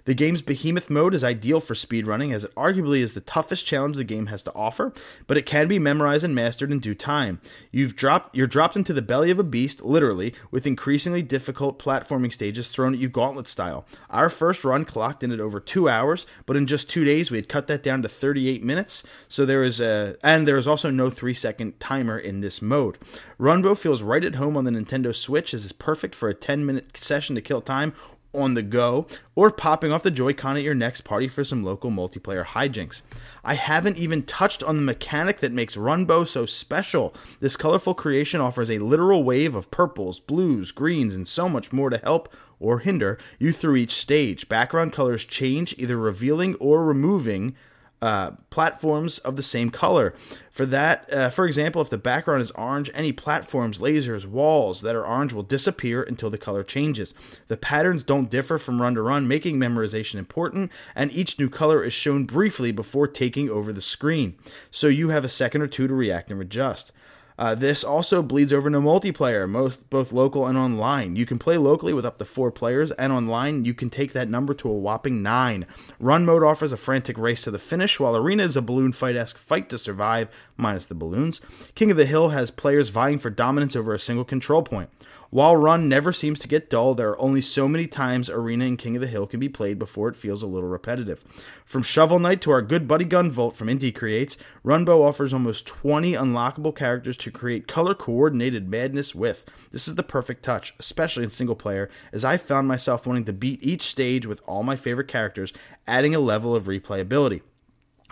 The game's Bowhemoth mode is ideal for speedrunning as it arguably is the toughest challenge the game has to offer, but it can be memorized and mastered in due time. You've dropped you're dropped into the belly of a beast, literally, with increasingly difficult platforming stages thrown at you gauntlet style. Our first run clocked in at over two hours, but in just two days we had cut that down to 38 minutes. So there is a and there is also no three second timer in this mode. Runbow feels right at home on the Nintendo Switch as is perfect for a 10 minute session to kill time on the go or popping off the Joy-Con at your next party for some local multiplayer hijinks. I haven't even touched on the mechanic that makes Runbow so special. This colorful creation offers a literal wave of purples, blues, greens, and so much more to help or hinder you through each stage. Background colors change, either revealing or removing uh, platforms of the same color. For that, uh, for example, if the background is orange, any platforms, lasers, walls that are orange will disappear until the color changes. The patterns don't differ from run to run, making memorization important, and each new color is shown briefly before taking over the screen, so you have a second or two to react and adjust. Uh, this also bleeds over into multiplayer, most, both local and online. You can play locally with up to four players, and online you can take that number to a whopping nine. Run mode offers a frantic race to the finish, while Arena is a balloon fight esque fight to survive, minus the balloons. King of the Hill has players vying for dominance over a single control point. While Run never seems to get dull, there are only so many times Arena and King of the Hill can be played before it feels a little repetitive. From Shovel Knight to our good buddy Gunvolt from Inti Creates, Runbow offers almost 20 unlockable characters to create color coordinated madness with. This is the perfect touch, especially in single player, as I found myself wanting to beat each stage with all my favorite characters, adding a level of replayability.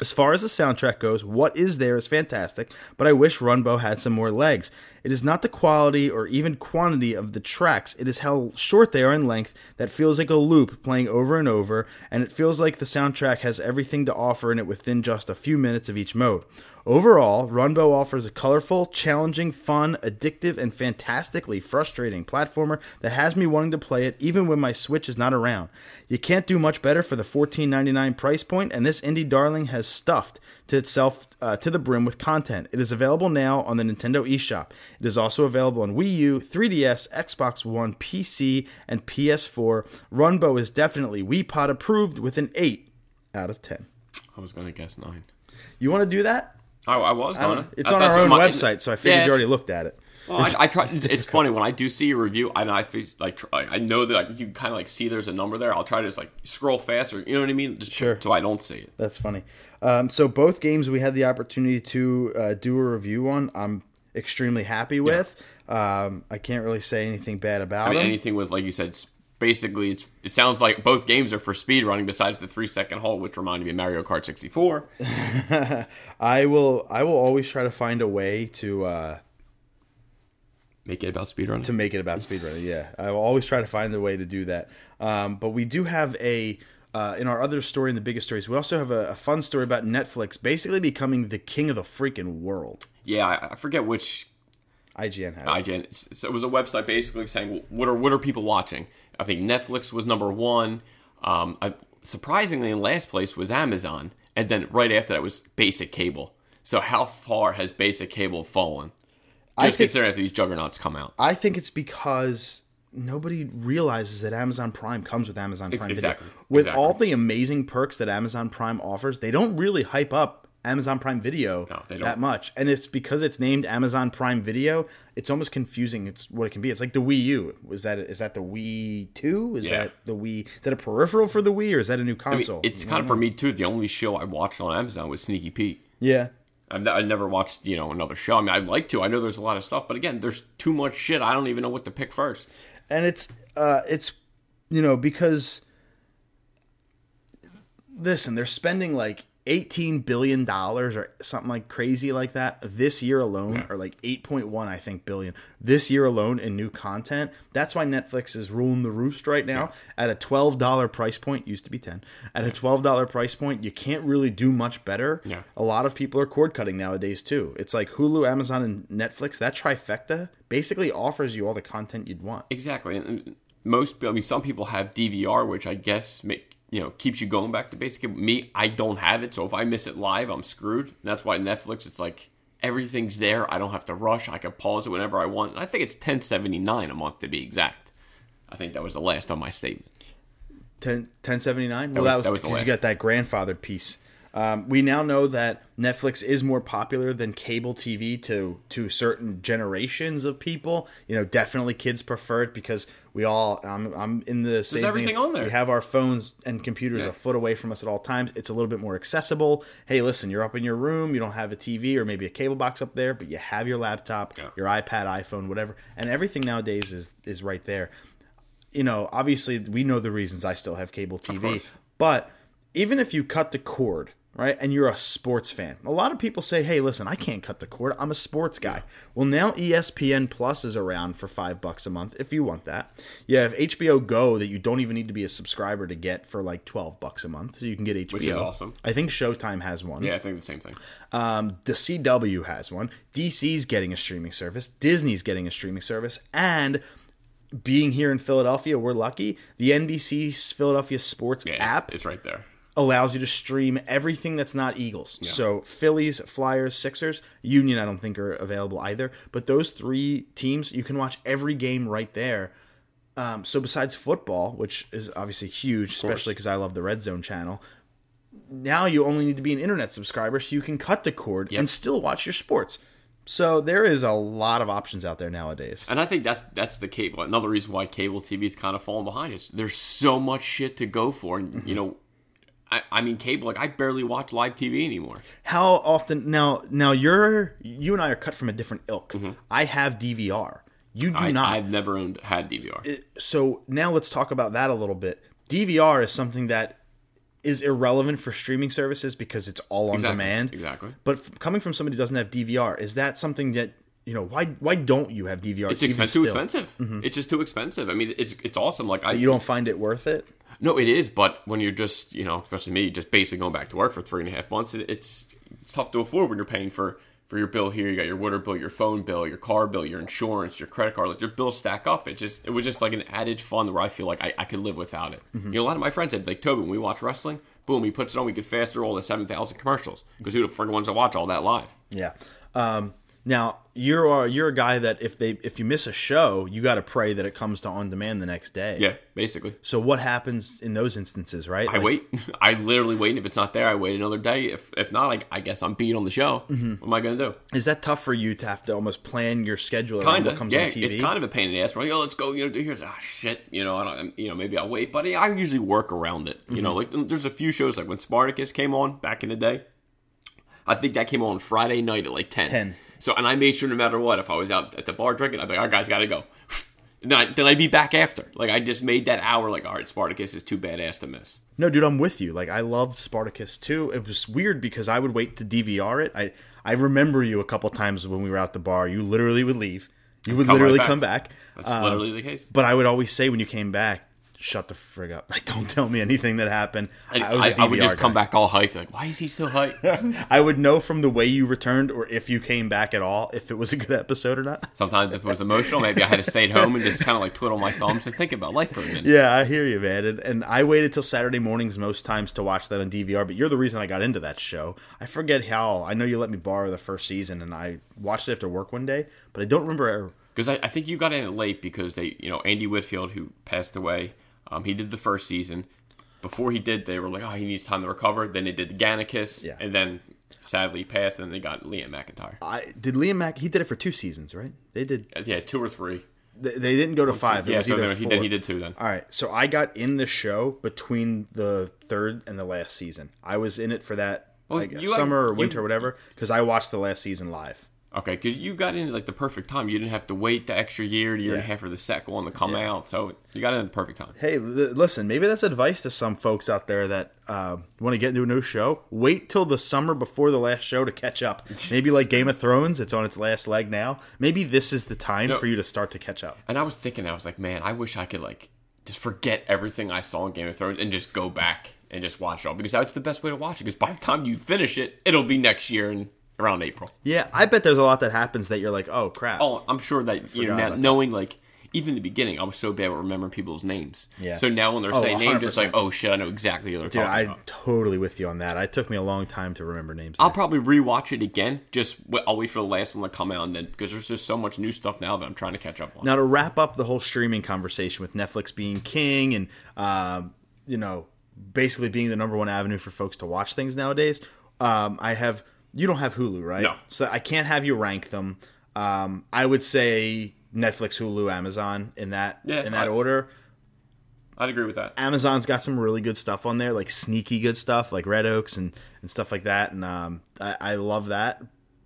As far as the soundtrack goes, what is there is fantastic, but I wish Runbow had some more legs. It is not the quality or even quantity of the tracks, it is how short they are in length that feels like a loop playing over and over, and it feels like the soundtrack has everything to offer in it within just a few minutes of each mode. Overall, Runbow offers a colorful, challenging, fun, addictive, and fantastically frustrating platformer that has me wanting to play it even when my Switch is not around. You can't do much better for the $14.99 price point, and this indie darling has stuffed to itself uh, to the brim with content. It is available now on the Nintendo eShop. It is also available on Wii U, 3DS, Xbox One, PC, and PS4. Runbow is definitely Wii Pod approved with an 8 out of 10. I was going to guess nine. You want to do that? I, I was going to. It's on our own website, so I figured Yeah, you already looked at it. Well, I, I try. It's, funny when I do see a review. I know I like tr- I know that like, you kind of like see there's a number there. I'll try to just like scroll faster. You know what I mean? Just Sure. So I don't see it. That's funny. Um, so both games we had the opportunity to uh, do a review on. I'm extremely happy with. Um, I can't really say anything bad about I mean, them. anything with like you said. Basically, it's it sounds like both games are for speed running. Besides the three second hold, which reminded me of Mario Kart 64. I will. I will always try to find a way to uh, Make it about speed running. to make it about speedrunning. Yeah, I will always try to find a way to do that. Um, but we do have a. Uh, in our other story, in the biggest stories, we also have a, a fun story about Netflix basically becoming the king of the freaking world. yeah, I, I forget which IGN had it. IGN. So it was a website basically saying what are what are people watching. I think Netflix was number one. Um, I, surprisingly, in last place was Amazon, and then right after that was basic cable. So how far has basic cable fallen? I Just think- considering after these juggernauts come out. I think it's because nobody realizes that Amazon Prime comes with Amazon Prime exactly, Video. With exactly. all the amazing perks that Amazon Prime offers, they don't really hype up Amazon Prime Video No, that much. And it's because it's named Amazon Prime Video, it's almost confusing. It's what it can be. It's like the Wii U. Is that is that the Wii 2? Is Yeah. that the Wii Is that a peripheral for the Wii or is that a new I mean, console? it's kind of for me too. The only show I watched on Amazon was Sneaky Pete. yeah. I've, I never watched you know another show. I mean, I'd like to. I know there's a lot of stuff, but again, there's too much shit. I don't even know what to pick first. And it's uh it's you know because listen they're spending like 18 billion dollars or something like crazy like that this year alone or like 8.1 i think billion this year alone in new content. That's why netflix is ruling the roost right now. At a $12 price point used to be 10 at a $12 price point you can't really do much better. Yeah. a lot of people are cord cutting nowadays too. It's like hulu amazon and netflix that trifecta basically offers you all the content you'd want. Exactly, and most I mean, some people have DVR, which I guess make you know keeps you going back to basic. Me, I don't have it, so if I miss it live, I'm screwed. And that's why Netflix, it's like everything's there. I don't have to rush. I can pause it whenever I want. And I think it's ten seventy nine a month to be exact. I think that was the last on my statement. 10, 1079? Well, was- that was, that was the because you got that grandfather piece. Um, we now know that Netflix is more popular than cable TV to to certain generations of people. You know, definitely kids prefer it because we all. I'm, I'm in the same. thing. everything on there. We have our phones and computers a foot away from us at all times. It's a little bit more accessible. Hey, listen, you're up in your room. You don't have a TV or maybe a cable box up there, but you have your laptop, Yeah. your iPad, iPhone, whatever, and everything nowadays is is right there you know, obviously we know the reasons I still have cable TV, but even if you cut the cord, right, and you're a sports fan, a lot of people say, "Hey, listen, I can't cut the cord. I'm a sports guy." Well, now ESPN Plus is around for five bucks a month if you want that. You have HBO Go that you don't even need to be a subscriber to get for like twelve bucks a month, so you can get HBO. Which is awesome. I think Showtime has one. Yeah, I think the same thing. Um, the CW has one. DC's getting a streaming service. Disney's getting a streaming service. And being here in Philadelphia, we're lucky. The NBC Philadelphia Sports Yeah, app it's right there. Allows you to stream everything that's not Eagles. So Phillies, Flyers, Sixers, Union, I don't think are available either. But those three teams, you can watch every game right there. Um, so besides football, which is obviously huge, especially because I love the Red Zone channel, now you only need to be an internet subscriber so you can cut the cord and still watch your sports. So there is a lot of options out there nowadays. And I think that's that's the cable. Another reason why cable TV is kind of falling behind is there's so much shit to go for, and you know, I, I mean, cable. Like I barely watch live TV anymore. How often now? Now you're you and I are cut from a different ilk. I have DVR. You do I, not. I've never owned had DVR. so now let's talk about that a little bit. DVR is something that is irrelevant for streaming services because it's all on Exactly, demand. exactly. But f- coming from somebody who doesn't have DVR, is that something that you know why why don't you have DVR? It's expensive. Too expensive. Mm-hmm. It's just too expensive. I mean, it's it's awesome. Like I You don't find it worth it? No, it is. But when you're just you know, especially me, just basically going back to work for three and a half months, it, it's it's tough to afford when you're paying for for your bill here. You got your water bill, your phone bill, your car bill, your insurance, your credit card. Like your bills stack up. It just it was just like an added fun where I feel like I, I could live without it. Mm-hmm. You know, a lot of my friends said like Toby, when we watch wrestling, boom, he puts it on, we could fast through all the seven thousand commercials because who the friggin' ones to watch all that live? Yeah. Um, now you're you're a guy that if they if you miss a show, you got to pray that it comes to on demand the next day. Yeah, basically. So what happens in those instances, right? I wait. I literally wait. And if it's not there, I wait another day. If if not, I, I guess I'm beat on the show. Mm-hmm. What am I going to do? Is that tough for you to have to almost plan your schedule Kind of. comes Yeah, on TV? it's kind of a pain in the ass. We're like, oh, let's go. You know, do here's ah shit. You know, I don't. You know, maybe I'll wait, but I usually work around it. You Mm-hmm. know, like there's a few shows like when Spartacus came on back in the day. I think that came on Friday night at like ten. 10. So, and I made sure no matter what, if I was out at the bar drinking, I'd be like, right, guys, got to go. Then, I, then I'd be back after. Like I just made that hour. Like, all right, Spartacus is too badass to miss. No, dude, I'm with you. Like I loved Spartacus too. It was weird because I would wait to DVR it. I I remember you a couple times when we were at the bar. You literally would leave. You would Come right literally back. come back. That's Um, literally the case. But I would always say when you came back, shut the frig up. Like don't tell me anything that happened. I, I I, I would just come back all hyped. Like, why is he so hyped? I would know from the way you returned or if you came back at all if it was a good episode or not. Sometimes if it was emotional, maybe I had to stay at home and just kind of like twiddle my thumbs and think about life for a minute. Yeah, I hear you, man. And, and I waited till Saturday mornings most times to watch that on DVR. But you're the reason I got into that show. I forget how. I know you let me borrow the first season, and I watched it after work one day, but I don't remember. Because I, I think you got in it late because they, you know, Andy Whitfield, who passed away, um, he did the first season. Before he did, they were like, oh, he needs time to recover. Then they did the Gannicus, Yeah. and then sadly passed. Then they got Liam McIntyre. I did Liam Mack. He did it for two seasons, right? They did. Yeah, two or three. They, they didn't go to five. It yeah, so then he did. He did two then. All right, so I got in the show between the third and the last season. I was in it for that Well, like you- summer or you- winter or whatever because I watched the last season live. Okay, because you got in at, like the perfect time. You didn't have to wait the extra year, the year and a half for the second one to come Yeah. out. So you got in at the perfect time. Hey, l- listen, maybe that's advice to some folks out there that uh, want to get into a new show. Wait till the summer before the last show to catch up. Maybe like Game of Thrones, it's on its last leg now. Maybe this is the time No. for you to start to catch up. And I was thinking, I was like, man, I wish I could like just forget everything I saw in Game of Thrones and just go back and just watch it all because that's the best way to watch it. Because by the time you finish it, it'll be next year and around April. Yeah, I bet there's a lot that happens that you're like, oh crap. Oh, I'm sure that you know now, knowing like even in the beginning, I was so bad at remembering people's names. Yeah. So now when they're Oh, saying names, it's like, oh shit, I know exactly who they're Dude, talking I'm about. totally with you on that. It took me a long time to remember names. I'll probably rewatch it again. Just w- I'll wait for the last one to come out, and then because there's just so much new stuff now that I'm trying to catch up on. Now to wrap up the whole streaming conversation with Netflix being king and um, you know basically being the number one avenue for folks to watch things nowadays, um, I have you don't have Hulu, right? No. So I can't have you rank them. Um, I would say Netflix, Hulu, Amazon in that Yeah, in that I- order. I'd agree with that. Amazon's got some really good stuff on there, like sneaky good stuff, like Red Oaks and, and stuff like that, and um, I, I love that.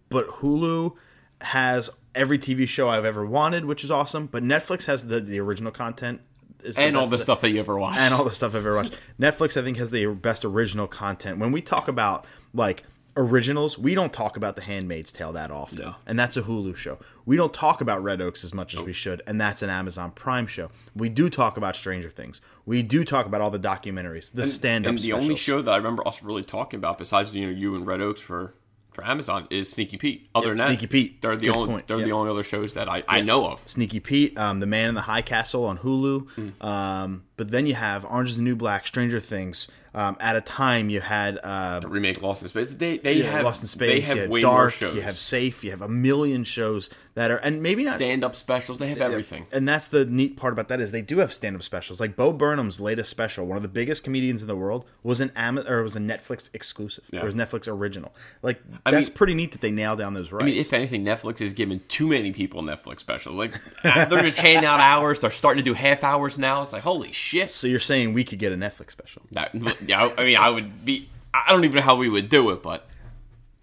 But Hulu has every TV show I've ever wanted, which is awesome. But Netflix has the, the original content is And all best- the stuff that you ever watched. and all the stuff I've ever watched. Netflix, I think, has the best original content. When we talk about like originals, we don't talk about The Handmaid's Tale that often, No. and that's a Hulu show. We don't talk about Red Oaks as much as we should, and that's an Amazon Prime show. We do talk about Stranger Things. We do talk about all the documentaries, the stand-up and the specials. only show that I remember us really talking about, besides you know you and Red Oaks for for Amazon, is Sneaky Pete. Other Yep, than that, Sneaky Pete. They're the Good only point. they're Yep. the only other shows that I, I know of. Sneaky Pete, um, The Man in the High Castle on Hulu. Hmm. Um, but then you have Orange is the New Black, Stranger Things. Um, at a time, you had uh, Remake Lost in Space. They they yeah, have Lost in Space. They have you have Dark. shows. You have Safe. You have a million shows that are, and maybe not stand up specials. They have everything. And that's the neat part about that is they do have stand-up specials. Like Bo Burnham's latest special, one of the biggest comedians in the world, was an Am- or was a Netflix exclusive. Yeah. It was Netflix original. Like I that's mean- pretty neat that they nail down those rights. I mean, if anything, Netflix is giving too many people Netflix specials. Like they're just handing out hours. They're starting to do half hours now. It's like holy shit. so you're saying we could get a Netflix special? That, yeah, I mean, I would be. I don't even know how we would do it, but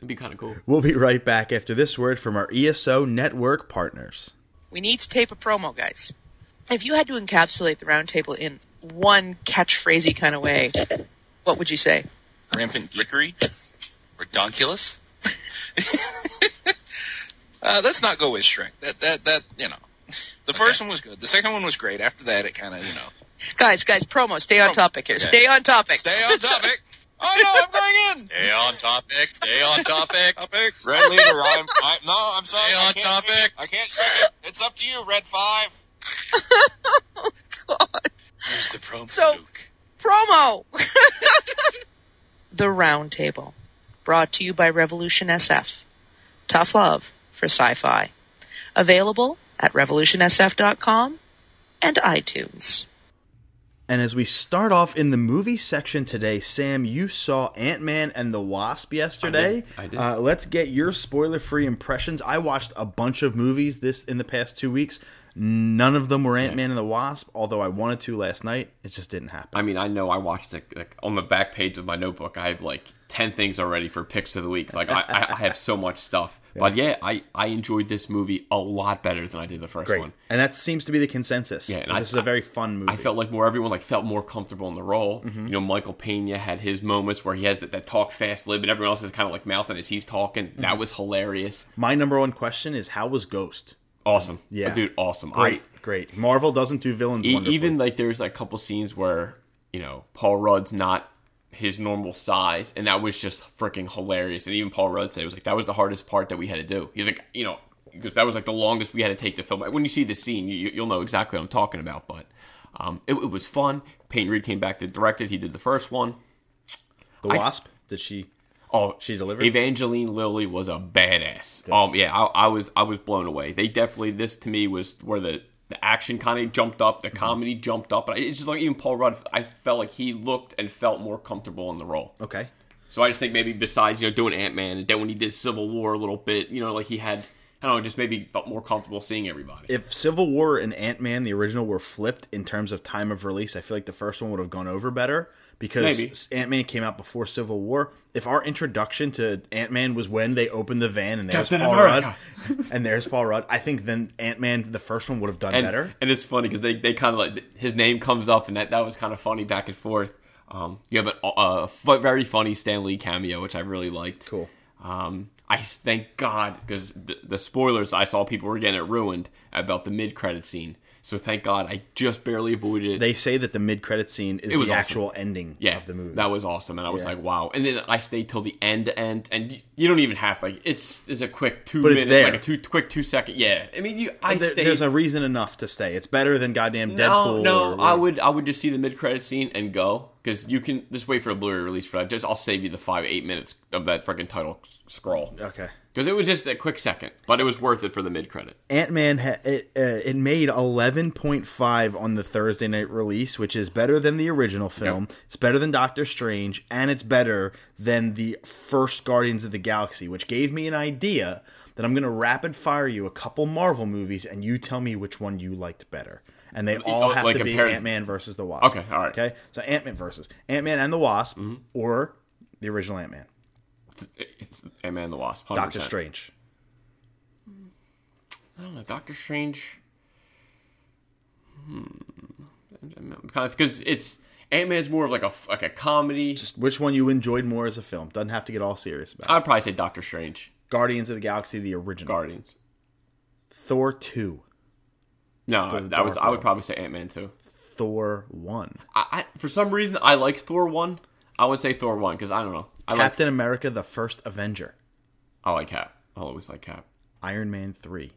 it'd be kind of cool. We'll be right back after this word from our ESO network partners. We need to tape a promo, guys. If you had to encapsulate the roundtable in one catchphrasey kind of way, What would you say? Rampant Geekery or Donkulus. uh, let's not go with shrink. That that that you know, the first one was good. The second one was great. After that, it kind of you know. Guys, guys, promo. Stay on Promo. topic here. Yeah. Stay on topic. Stay on topic. oh no, I'm going in. Stay on topic. Stay on topic. Topic. Red leader, I'm, I, no, I'm sorry. Stay on can't topic. I can't say it. It's up to you, Red Five. oh God. Here's the promo. So- Luke. Promo. the Round Table, brought to you by Revolution SF. Tough love for sci-fi. Available at revolutionsf.com and iTunes. And as we start off in the movie section today, Sam, you saw Ant Man and the Wasp yesterday. I did. Uh, let's get your spoiler-free impressions. I watched a bunch of movies this in the past two weeks. None of them were Ant Man and the Wasp, although I wanted to last night. It just didn't happen. I mean, I know I watched it like on the back page of my notebook. I have like ten things already for picks of the week. Like I, I, have so much stuff. But yeah, I, I enjoyed this movie a lot better than I did the first Great, one. and that seems to be the consensus. Yeah, and this I- is a very fun movie. I felt like more everyone like felt more comfortable in the role. Mm-hmm. You know, Michael Pena had his moments where he has that, that talk fast lib, and everyone else is kind of like mouthing as he's talking. Mm-hmm. That was hilarious. my number one question is how was Ghost? Awesome. Yeah. dude, awesome. Great, I, great. Marvel doesn't do villains. E- even like there's like a couple scenes where you know Paul Rudd's not his normal size, and that was just freaking hilarious. And even Paul Rudd said it was like that was the hardest part that we had to do. He's like, you know, because that was like the longest we had to take to film. When you see the scene, you, you'll know exactly what I'm talking about. But um, it, it was fun. Peyton Reed came back to direct it. He did the first one. the Wasp. Did she? Oh, She delivered? Evangeline Lilly was a badass. Um, yeah, I, I was I was blown away. They definitely this to me was where the the action kind of jumped up, the Mm-hmm. comedy jumped up, and it's just like even Paul Rudd. I felt like he looked and felt more comfortable in the role. Okay. So I just think maybe besides you know doing Ant Man and then when he did Civil War a little bit, you know, like he had I don't know, just maybe felt more comfortable seeing everybody. if Civil War and Ant Man, the original, were flipped in terms of time of release, I feel like the first one would have gone over better because Ant Man came out before Civil War. If our introduction to Ant Man was when they opened the van and there's Captain Paul America. Rudd, and there's Paul Rudd, I think then Ant Man, the first one, would have done and, better. And it's funny because they, they kind of like his name comes up and that, that was kind of funny back and forth. Um, you have a, a fu- very funny Stan Lee cameo, which I really liked. Cool. Um, I thank God because the, the spoilers I saw people were getting it ruined about the mid credit scene. So thank God I just barely avoided it. They say that the mid credit scene is It was the awesome. actual ending yeah, of the movie. that was awesome, and I was Yeah. like, wow. And then I stayed till the end, end, and you don't even have like it's it's a quick two But there. like a two quick two second. Yeah, I mean, you I There- stayed. there's a reason enough to stay. It's better than goddamn no, Deadpool. no, or- I would I would just see the mid credit scene and go because you can just wait for a Blu-ray release for that. Just I'll save you the five eight minutes of that freaking title scroll Okay. Because it was just a quick second, but it was worth it for the mid credit. Ant Man ha- it, uh, it made eleven point five on the Thursday night release, which is better than the original film. It's better than Doctor Strange, and it's better than the first Guardians of the Galaxy, which gave me an idea that I'm going to rapid fire you a couple Marvel movies, and you tell me which one you liked better. And they all oh, have like to be Ant Man versus the Wasp. Okay, all right. Okay, so Ant Man versus Ant Man and the Wasp, or the original Ant Man, It's Ant Man and the Wasp. 100%. Doctor Strange. I don't know. Doctor Strange. Hmm. Kind of because it's Ant Man's more of like a like a comedy. Just which one you enjoyed more as a film? Doesn't have to get all serious about. it. I'd probably say Doctor Strange. Guardians of the Galaxy, the original. Guardians. Thor two. No, The that was Dark I would probably say Ant Man two. Thor one. I, I for some reason I like Thor one. I would say Thor one because I don't know. I like Captain America, the first Avenger. Oh, I like Cap. I'll always like Cap. Iron Man three.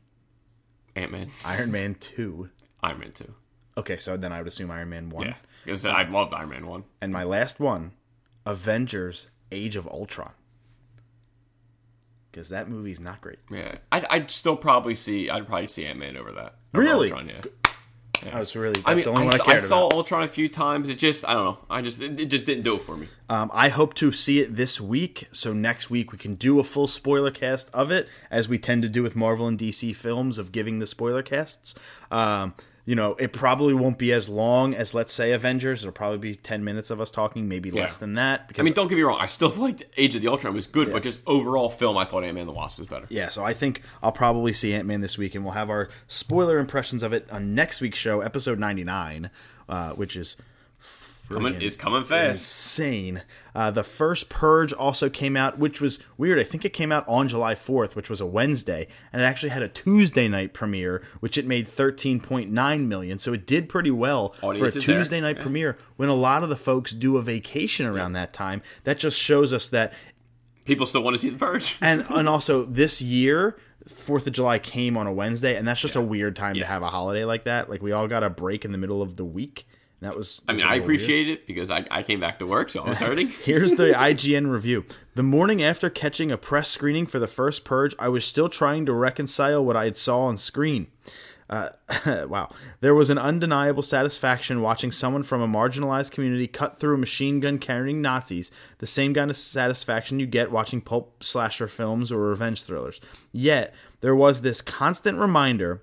Ant Man. Iron Man two. Iron Man two. Okay, so then I would assume Iron Man one. Yeah, because I love Iron Man one. And my last one, Avengers: Age of Ultron. Because that movie's not great. Yeah, I'd, I'd still probably see. I'd probably see Ant Man over that. Over Really? Ultron, yeah. I was really. I mean, the only I, one I saw- I saw about. Ultron a few times. It just, I don't know. I just, it, it just didn't do it for me. Um, I hope to see it this week. So next week we can do a full spoiler cast of it, as we tend to do with Marvel and DC films of giving the spoiler casts. Um, you know, it probably won't be as long as let's say Avengers. It'll probably be ten minutes of us talking, maybe less than that. Because I mean, don't get me wrong. I still liked Age of the Ultron was good, but just overall film, I thought Ant Man and the Wasp was better. Yeah, so I think I'll probably see Ant Man this week, and we'll have our spoiler impressions of it on next week's show, episode 99, uh, which is Coming, it's coming fast. insane. Uh, the first Purge also came out, which was weird. I think it came out on July 4th, which was a Wednesday, and it actually had a Tuesday night premiere, which it made 13.9 million. So it did pretty well Audience for a is there. Tuesday night Yeah. premiere. When a lot of the folks do a vacation around that time, that just shows us that People still want to see the Purge. and and also this year Fourth of July came on a Wednesday, and that's just a weird time to have a holiday like that. Like we all got a break in the middle of the week. And that was. I mean, I appreciate it because I, I came back to work, so I was hurting. Here's the IGN review. The morning after catching a press screening for the first Purge, I was still trying to reconcile what I had saw on screen. Uh, wow. There was an undeniable satisfaction watching someone from a marginalized community cut through a machine gun carrying Nazis, the same kind of satisfaction you get watching pulp slasher films or revenge thrillers. Yet, there was this constant reminder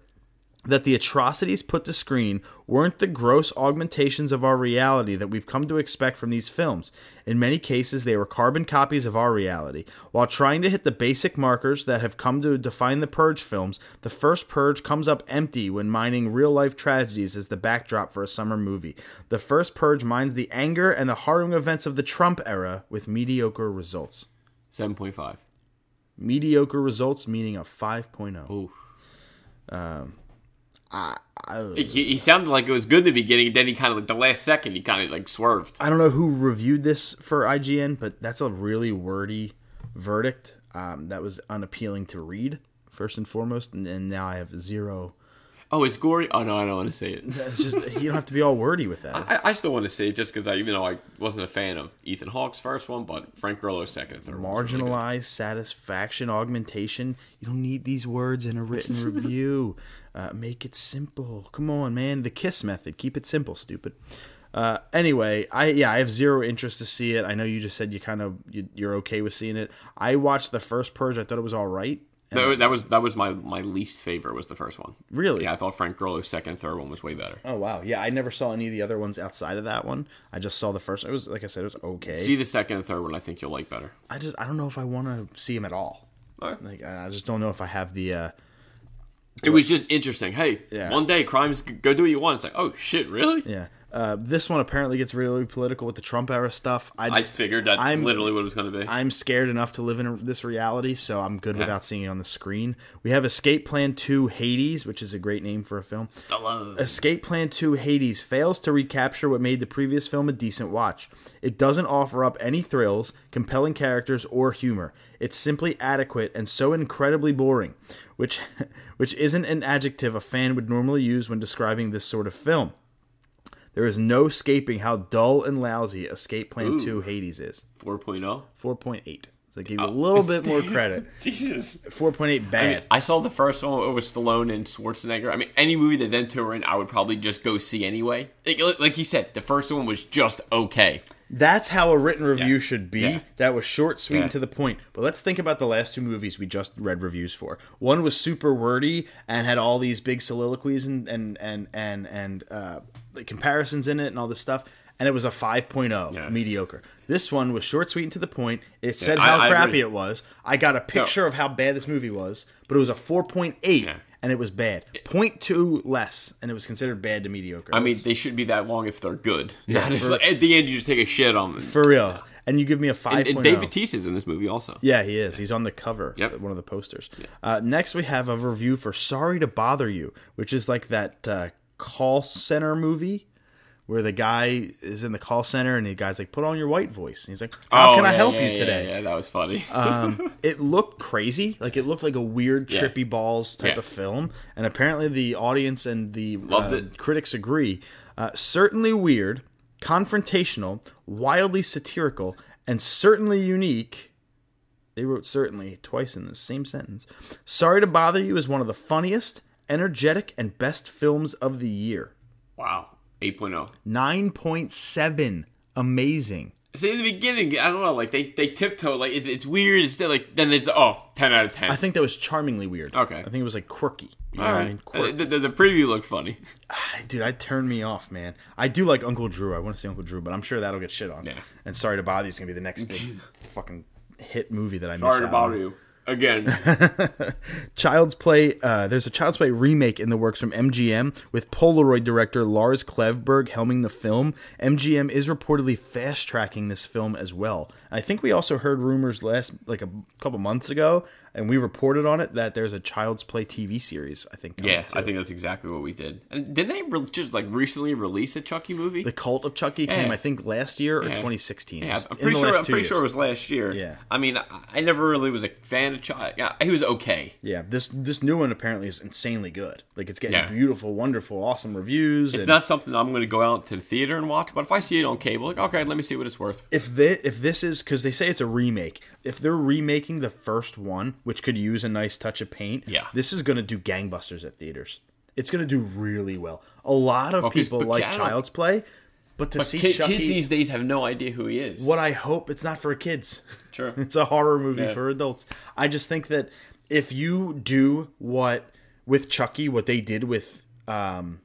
that the atrocities put to screen weren't the gross augmentations of our reality that we've come to expect from these films. In many cases, they were carbon copies of our reality. While trying to hit the basic markers that have come to define the Purge films, the first Purge comes up empty when mining real life tragedies as the backdrop for a summer movie. The first Purge mines the anger and the harrowing events of the Trump era with mediocre results. 7.5. Mediocre results meaning a 5.0. Ooh. Um, I, I, He, he sounded like it was good in the beginning, then he kind of, like, the last second, he kind of, like, swerved. I don't know who reviewed this for IGN, but that's a really wordy verdict. Um, that was unappealing to read first and foremost, and, and now I have zero. Oh, it's gory? Oh, no, I don't want to say it. Just you don't have to be all wordy with that. I, I still want to say it just because I, even though I wasn't a fan of Ethan Hawke's first one, but Frank Grillo's second third one. was really. Marginalized satisfaction, augmentation. You don't need these words in a written review. Uh, make it simple. Come on, man. The kiss method. Keep it simple, stupid. Uh, anyway, I yeah, I have zero interest to see it. I know you just said you kind of you, you're okay with seeing it. I watched the first Purge. I thought it was all right. That, that was that was my, my least favorite was the first one. Really? Yeah, I thought Frank Grillo's second third one was way better. Oh wow, yeah, I never saw any of the other ones outside of that one. I just saw the first. It was like I said, it was okay. See the second and third one, I think you'll like better. I just I don't know if I want to see him at all. Alright. Like I I just don't know if I have the. uh It was just interesting. Hey, Yeah. one day crimes go do what you want. It's like, oh shit, really? Yeah, uh, this one apparently gets really political with the Trump era stuff. I, I figured that's I'm- literally what it was going to be. I'm scared enough to live in this reality, so I'm good without seeing it on the screen. We have Escape Plan 2 Hades, which is a great name for a film. Stallone. Escape Plan 2 Hades fails to recapture what made the previous film a decent watch. It doesn't offer up any thrills, compelling characters, or humor. It's simply adequate and so incredibly boring, which which isn't an adjective a fan would normally use when describing this sort of film. There is no escaping how dull and lousy Escape Plan 2 Hades is. 4.0. 4.8. So I give you a oh. little bit more credit. Jesus. 4.8 I, mean, bad. I saw the first one with Stallone and Schwarzenegger. I mean, any movie that them two were in, I would probably just go see anyway. Like, like he said, the first one was just okay. That's how a written review Yeah. should be. Yeah. That was short, sweet, Yeah. and to the point. But let's think about the last two movies we just read reviews for. One was super wordy and had all these big soliloquies and and and and and uh, like comparisons in it and all this stuff. And it was a 5.0, Yeah. mediocre. This one was short, sweet, and to the point. It said I- how I crappy agree. it was. I got a picture of how bad this movie was, but it was a 4.8, Yeah. And it was bad. 0.2 less, and it was considered bad to mediocre. I mean, they should be that long if they're good. Yeah, for- like, at the end, you just take a shit on them. for real. And you give me a 5.0. and, and Dave Bautista's in this movie also. Yeah, he is. He's on the cover, Yep. one of the posters. Uh, next, we have a review for "Sorry to Bother You," which is like that uh, call center movie where the guy is in the call center and the guy's like, "Put on your white voice," and he's like, "How Oh, can I help yeah, you yeah, today?" Yeah, that was funny. um, it looked crazy. Like it looked like a weird, Yeah. trippy balls type Yeah. of film, and apparently the audience and the uh, critics agree. Uh, certainly weird, confrontational, wildly satirical, and certainly unique. They wrote certainly twice in the same sentence. Sorry to Bother You is one of the funniest, energetic, and best films of the year. wow. 8.0. 9.7. Amazing. See, in the beginning, I don't know, like, they, they tiptoe, like, it's, it's weird. It's still, like, then it's, oh, 10 out of 10. I think that was charmingly weird. Okay. I think it was like quirky. You know All I mean? Uh, Quirky. the, the, the preview looked funny. Dude, I turned me off, man. I do like Uncle Drew. I want to see Uncle Drew, but I'm sure that'll get shit on. Yeah. And Sorry to Bother You is gonna be the next big fucking hit movie that I miss Sorry to bother on. you. Again. Child's Play. Uh, there's a Child's Play remake in the works from MGM with Polaroid director Lars Klevberg helming the film. MGM is reportedly fast tracking this film as well. I think we also heard rumors last like a couple months ago, and we reported on it that there's a Child's Play TV series. I think. yeah, too. I think that's exactly what we did. And did they re- just like recently release a Chucky movie? the Cult of Chucky came, I think, last year or Yeah. 2016. Yeah, I'm pretty sure. I'm pretty sure it was last year. Yeah. I mean, I, never really was a fan of Chucky. Yeah, he was okay. Yeah, this this new one apparently is insanely good. Like it's getting Yeah. beautiful, wonderful, awesome reviews. It's and- not something I'm going to go out to the theater and watch. But if I see it on cable, like okay, let me see what it's worth. if this, if this is because they say it's a remake if they're remaking the first one which could use a nice touch of paint Yeah. this is going to do gangbusters at theaters it's going to do really well a lot of Well, people like don't- child's play but to But see kid, Chucky, kids these days have no idea who he is. what i hope it's not for kids Sure. it's a horror movie Yeah. for adults i just think that if you do what with chucky what they did with um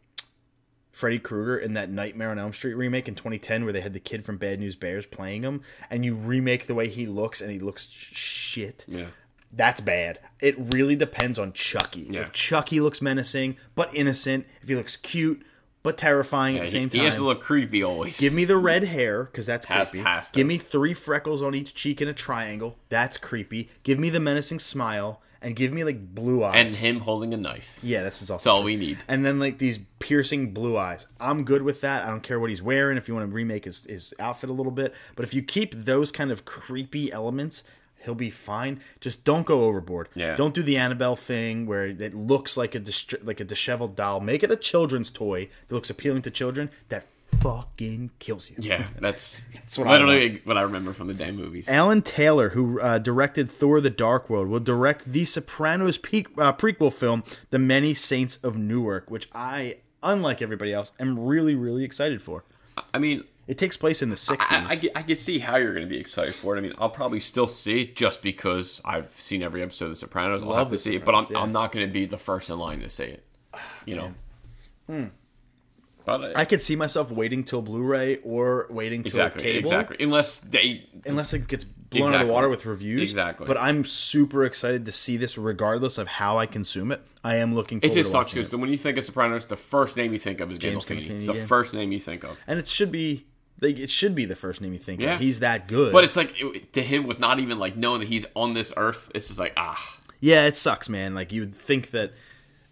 Freddy Krueger in that Nightmare on Elm Street remake in 2010, where they had the kid from Bad News Bears playing him, and you remake the way he looks, and he looks shit. Yeah. That's bad. It really depends on Chucky. Yeah. If Chucky looks menacing but innocent, if he looks cute but terrifying Yeah, at the same he time, he has to look creepy always. Give me the red hair because that's Has- creepy. has. Give me three freckles on each cheek in a triangle. That's creepy. Give me the menacing smile and give me like blue eyes. and him holding a knife. yeah, that's That's all we need. And then like these piercing blue eyes. I'm good with that. I don't care what he's wearing. If you want to remake his, his outfit a little bit, but if you keep those kind of creepy elements. He'll be fine. Just don't go overboard. Yeah. Don't do the Annabelle thing where it looks like a dist- like a disheveled doll. Make it a children's toy that looks appealing to children. That fucking kills you. Yeah, that's, what I literally what I remember from the damn movies. Alan Taylor, who uh, directed Thor: The Dark World, will direct the Sopranos pe- uh, prequel film, The Many Saints of Newark, which I, unlike everybody else, am really, really excited for. I mean, It takes place in the '60s. I, I, I can see how you're going to be excited for it. I mean, I'll probably still see it just because I've seen every episode of The Sopranos. I'll Love have to see it, but I'm, yeah. I'm not going to be the first in line to see it. You know. But uh, I could see myself waiting till Blu-ray or waiting till exactly, cable, exactly. Unless they, unless it gets blown out of the water with reviews. Exactly. But I'm super excited to see this, regardless of how I consume it. I am looking forward it just sucks because when you think of Sopranos, the first name you think of is James. Gandolfini, It's the yeah. first name you think of. and it should be. Like, it should be the first name you think Yeah. of. He's that good. But it's like it, to him, with not even like knowing that he's on this earth, it's just like ah, Yeah, it sucks, man. Like you'd think that.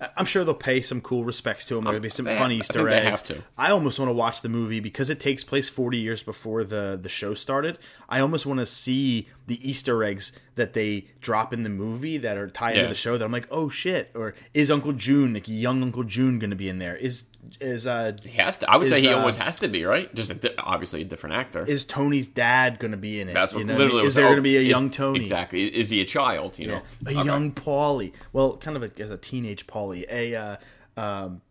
I- I'm sure they'll pay some cool respects to him. There'll be some they funny I Easter they eggs. have to. I almost want to watch the movie because it takes place 40 years before the the show started. I almost want to see the Easter eggs that they drop in the movie that are tied Yeah. into the show. That I'm like, oh shit! Or is Uncle June, like young Uncle June, going to be in there? Is is uh he has to. I would say he uh, almost has to be right. Just a di- obviously a different actor. is Tony's dad going to be in it? That's what You know literally. Is there oh, going to be a is- young Tony? Exactly. Is he a child? You Yeah. know, A Okay. young Paulie. Well, kind of a, as a teenage Paulie. A uh, um,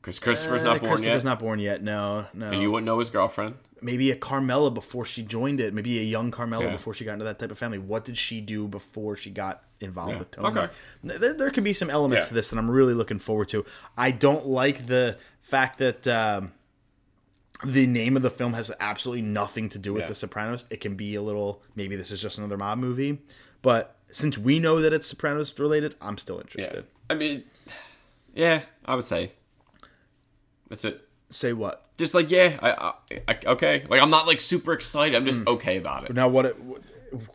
because Christopher's Uh, not born Christopher's yet, not born yet. No, no. and you wouldn't know his girlfriend. Maybe a Carmela before she joined it. Maybe a young Carmela Yeah. before she got into that type of family. What did she do before she got involved Yeah. with Tony? Okay. There, there could be some elements Yeah. to this that I'm really looking forward to. I don't like the fact that um, the name of the film has absolutely nothing to do with Yeah. The Sopranos. It can be a little. Maybe this is just another mob movie, but since we know that it's Sopranos related, I'm still interested. I mean, yeah, I would say that's it. Say what? Just like yeah, I, I, I okay. Like I'm not like super excited. I'm just okay about it. Now, what? It,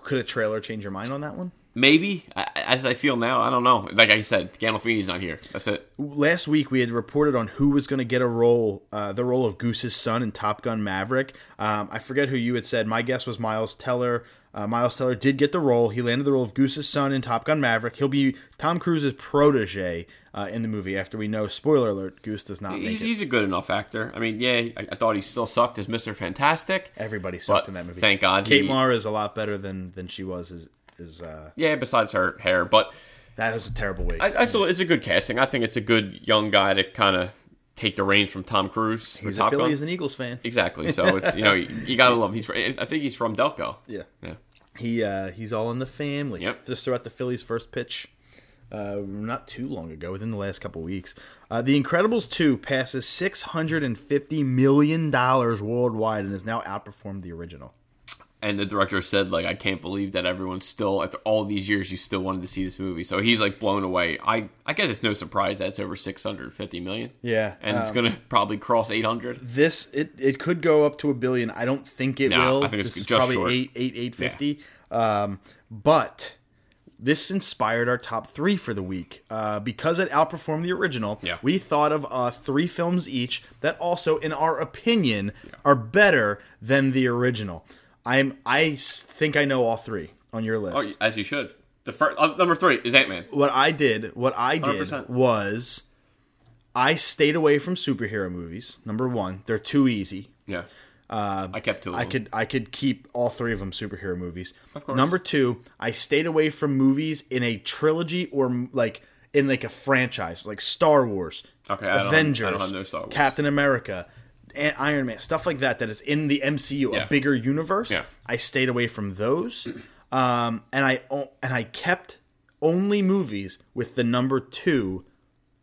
could a trailer change your mind on that one? Maybe as I feel now, I don't know. Like I said, Gandolfini's not here. That's it. last week we had reported on who was going to get a role, uh, the role of Goose's son in Top Gun Maverick. Um, I forget who you had said. My guess was Miles Teller. Uh, Miles Teller did get the role. He landed the role of Goose's son in Top Gun Maverick. He'll be Tom Cruise's protege uh, in the movie. After we know, spoiler alert, Goose does not make He's, it. he's a good enough actor. I mean, yeah, I, I thought he still sucked as Mister Fantastic. Everybody sucked in that movie. thank God Kate he- Mara is a lot better than than she was. Is is uh, Yeah, besides her hair, but that is a terrible wig. I, I still it's a good casting. I think it's a good young guy to kind of take the reins from Tom Cruise. he's a Phillies and Eagles fan. Exactly. So it's you know you, you gotta love. He's I think he's from Delco. Yeah. Yeah. He uh, he's all in the family. Yep. Just threw out the Phillies' first pitch, uh, not too long ago, within the last couple weeks. Uh, the Incredibles two passes six hundred and fifty million dollars worldwide and has now outperformed the original. And the director said like I can't believe that everyone still after all these years you still wanted to see this movie. So he's like blown away. I I guess it's no surprise that it's over 650 million. Yeah, And it's um, going to probably cross 800. This it it could go up to a billion. I don't think it No, will. I think it's this just probably short. eight eight eight fifty. Um, but this inspired our top three for the week uh, because it outperformed the original. Yeah. we thought of uh, three films each that also, in our opinion, are better than the original. I'm I think I know all three on your list. Oh, as you should. The first uh, number 3 is Ant-Man. what I did, what I did 100%. was I stayed away from superhero movies. Number one, they're too easy. Yeah. I kept two of Uh, I them. could I could keep all three of them superhero movies. Of course. Number two, I stayed away from movies in a trilogy or like in like a franchise, like Star Wars, Okay, I don't- I Avengers, don't Star Wars. Captain America, Iron Man, stuff like that that is in the MCU, Yeah. a bigger universe. Yeah. I stayed away from those, um, and I and I kept only movies with the number two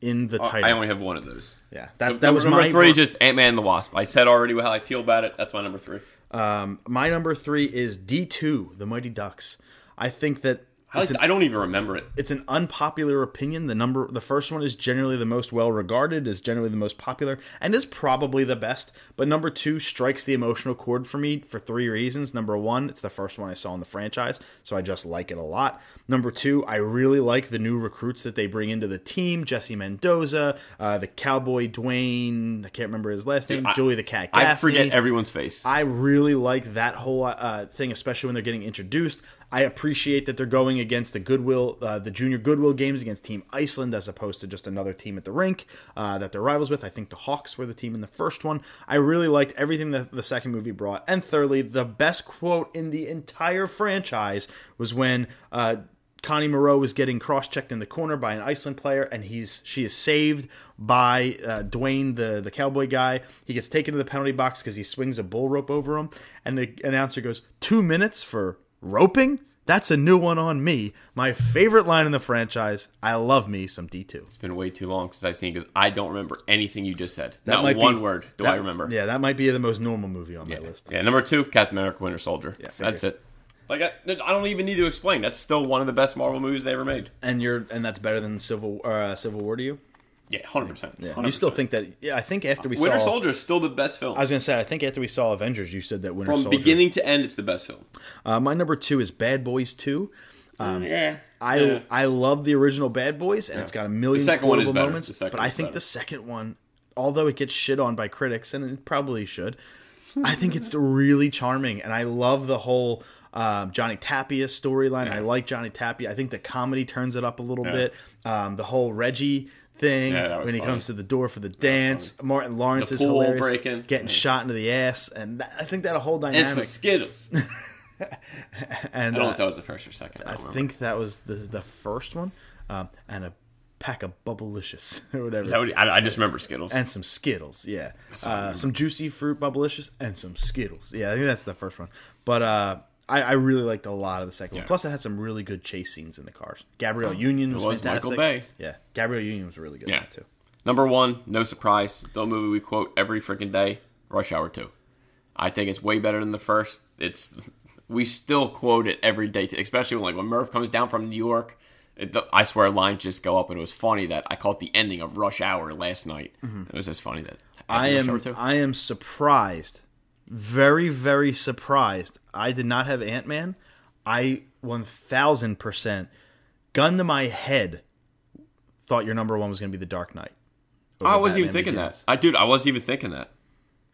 in the title. Uh, I only have one of those. yeah, that's So that was number my three. Just Ant Man and the Wasp. I said already how I feel about it. That's my number three. Um, my number three is D two, The Mighty Ducks. I think that I, like, an, I don't even remember it. it's an unpopular opinion. The number, the first one is generally the most well regarded, is generally the most popular, and is probably the best. But number two strikes the emotional chord for me for three reasons. Number one, it's the first one I saw in the franchise, so I just like it a lot. Number two, I really like the new recruits that they bring into the team: Jesse Mendoza, uh, the cowboy Dwayne. I can't remember his last name. I- Julie the Cat. I forget everyone's face. I really like that whole uh, thing, especially when they're getting introduced. I appreciate that they're going against the Goodwill, uh, the junior Goodwill games against Team Iceland, as opposed to just another team at the rink uh, that they're rivals with. I think the Hawks were the team in the first one. I really liked everything that the second movie brought. And thirdly, the best quote in the entire franchise was when. Uh, Connie Moreau was getting cross-checked in the corner by an Iceland player, and he's she is saved by uh, Dwayne, the the cowboy guy. He gets taken to the penalty box because he swings a bull rope over him, and the announcer goes, two minutes for roping? That's a new one on me. My favorite line in the franchise. I love me some D2. It's been way too long since I've seen because I don't remember anything you just said. That Not might one be- word do that- I remember. Yeah, that might be the most normal movie on my list. Yeah, number two, Captain America: Winter Soldier. Yeah, that's it. Like I, I don't even need to explain. That's still one of the best Marvel movies they ever made. And you're and that's better than Civil uh, Civil War to you. Yeah, hundred percent. Yeah, you still think that? Yeah, I think after we saw Winter saw Soldier is still the best film. I was gonna say I think after we saw Avengers, you said that Winter Soldier. From Soldier. beginning to end, it's the best film. Uh, my number two is Bad Boys Two. yeah, I Yeah. I love the original Bad Boys, and it's got a million The second one is better. moments. The second but I think better. the second one, although it gets shit on by critics, and it probably should, I think it's really charming, and I love the whole um, Johnny Tapia storyline. I like Johnny Tapia. I think the comedy turns it up a little Yeah. bit. Um, the whole Reggie thing Yeah, that was when he comes to the door for the dance. Martin Lawrence The is hilarious, breaking. getting Yeah. shot into the ass, and that, I think that a whole and some Skittles. and I don't know uh, if that was the first or second. I, I think that was the the first one, um, and a pack of Bubblicious or whatever, Is that what he- I, I just remember Skittles. and some Skittles. Yeah, uh, some juicy fruit Bubblicious and some Skittles. Yeah, I think that's the first one. But uh, I, I really liked a lot of the second one. Plus, it had some really good chase scenes in the cars. Gabrielle Union was, was fantastic. Michael Bay. Yeah, Gabrielle Union was really good. Yeah. that too. Number one, no surprise, a movie we quote every freaking day. Rush Hour Two. I think it's way better than the first. It's we still quote it every day, especially when, like when Murph comes down from New York. It, I swear, lines just go up, and it was funny that I caught the ending of Rush Hour last night. It was just funny that Mm-hmm. I Hour am 2. I am surprised, very very surprised. I did not have Ant Man. I one thousand percent, gun to my head, thought your number one was going to be The Dark Knight. I wasn't even thinking Begins. that. I dude, I wasn't even thinking that.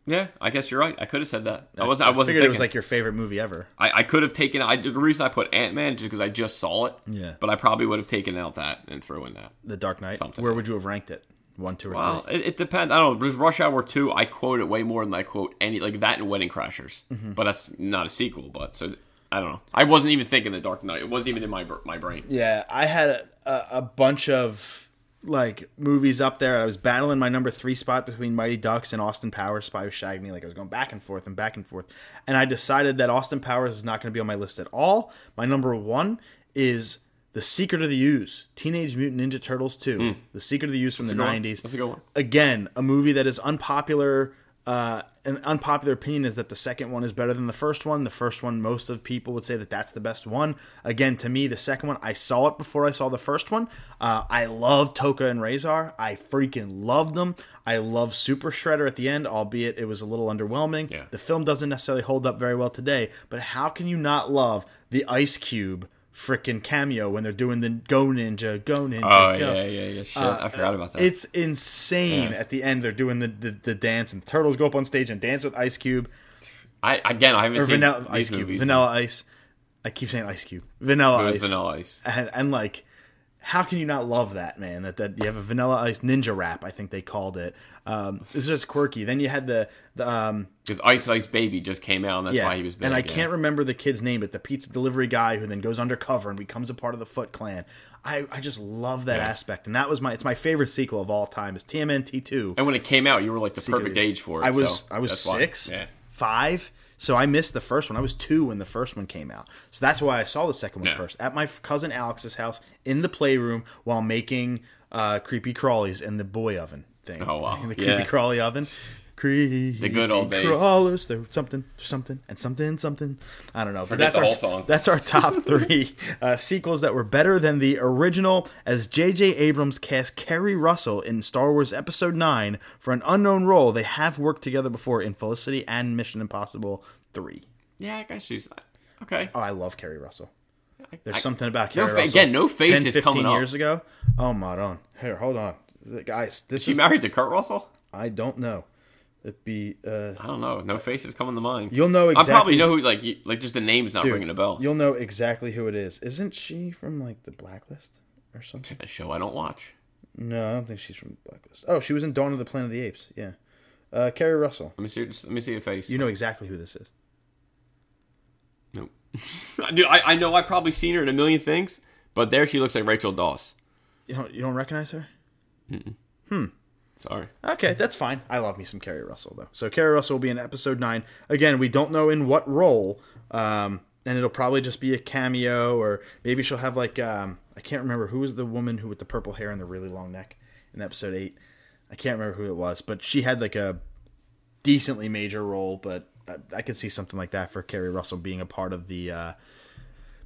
Yeah, I guess you're right. I could have said that. I was. I, I wasn't. figured thinking. it was like your favorite movie ever. I, I could have taken. I the reason I put Ant Man just because I just saw it. Yeah. But I probably would have taken out that and throw in that. The Dark Knight. Something. Where would you have ranked it? One, two, or Well, three? it, it depends. I don't know. There's Rush Hour 2, I quote it way more than I quote any, like that and Wedding Crashers. Mm-hmm. But that's not a sequel, but so, I don't know. I wasn't even thinking The Dark Knight. It wasn't even in my my brain. Yeah, I had a, a bunch of like movies up there. I was battling my number three spot between Mighty Ducks and Austin Powers. Spy Who Shagged Me. Like I was going back and forth and back and forth, and I decided that Austin Powers is not going to be on my list at all. My number one is The Secret of the Ooze, Teenage Mutant Ninja Turtles two, The Secret of the Ooze from the good one. nineties. That's a good one. Again, a movie that is unpopular Uh, an unpopular opinion is that the second one is better than the first one. The first one, most of people would say that that's the best one. Again, to me, the second one, I saw it before I saw the first one. Uh, I love Tokka and Rahzar. I freaking loved them. I love Super Shredder at the end, albeit it was a little underwhelming. Yeah. The film doesn't necessarily hold up very well today, but how can you not love the Ice Cube freaking cameo when they're doing the Go Ninja, Go Ninja, Oh Go? yeah, yeah, yeah. Shit, I uh, forgot about that. It's insane. Yeah. At the end, they're doing the, the, the dance, and the turtles go up on stage and dance with Ice Cube I again, I haven't or seen Vanilla Ice Cube, movies. Vanilla Ice. I keep saying Ice Cube, Vanilla Ice, Vanilla Ice. and, and like, how can you not love that man? That that you have a Vanilla Ice ninja rap, I think they called it. Um, it's just quirky. Then you had the the um, Because Ice Ice Baby just came out, and that's yeah, why he was big. and I yeah. can't remember the kid's name, but the pizza delivery guy who then goes undercover and becomes a part of the Foot Clan. I, I just love that Yeah. aspect, and that was my it's my favorite sequel of all time. Is TMNT two. And when it came out, you were like the Secret perfect Age. for it. I was so I was six, five. So I missed the first one. I was two when the first one came out. So that's why I saw the second one first at my cousin Alex's house in the playroom while making uh, creepy crawlies in the boy oven thing. Oh, wow. the creepy Yeah. crawly oven. Creepy The good old days. crawlers. There something, something, and something, something. I don't know. But Forget that's the our whole song. that's our top three uh, sequels that were better than the original. As J.J. Abrams cast Keri Russell in Star Wars Episode Nine for an unknown role, they have worked together before in Felicity and Mission Impossible Three. Yeah, I guess she's okay. Oh, I love Keri Russell. There's I- something about No fa- Russell. again, no face 10, is 15 coming up. years ago. Oh my god! Here, hold on, guys. This She is married to Kurt Russell? I don't know. It'd be uh, I don't know. No faces is coming to mind. You'll know I probably know who. Like, you, like just the name's not dude, ringing a bell. You'll know exactly who it is. Isn't she from like the Blacklist or something? A show I don't watch. No, I don't think she's from Blacklist. Oh, she was in Dawn of the Planet of the Apes. Yeah, uh, Keri Russell. Let me see. Let me see a face. You know exactly who this is. Nope. Dude, I, I know I've probably seen her in a million things, but there she looks like Rachel Doss. You don't you don't recognize her? Sorry. Okay, that's fine. I love me some Keri Russell though. So Keri Russell will be in episode nine. Again, we don't know in what role, um, and it'll probably just be a cameo, or maybe she'll have like um, I can't remember who was the woman who with the purple hair and the really long neck in episode eight. I can't remember who it was, but she had like a decently major role. But I, I could see something like that for Keri Russell being a part of the uh,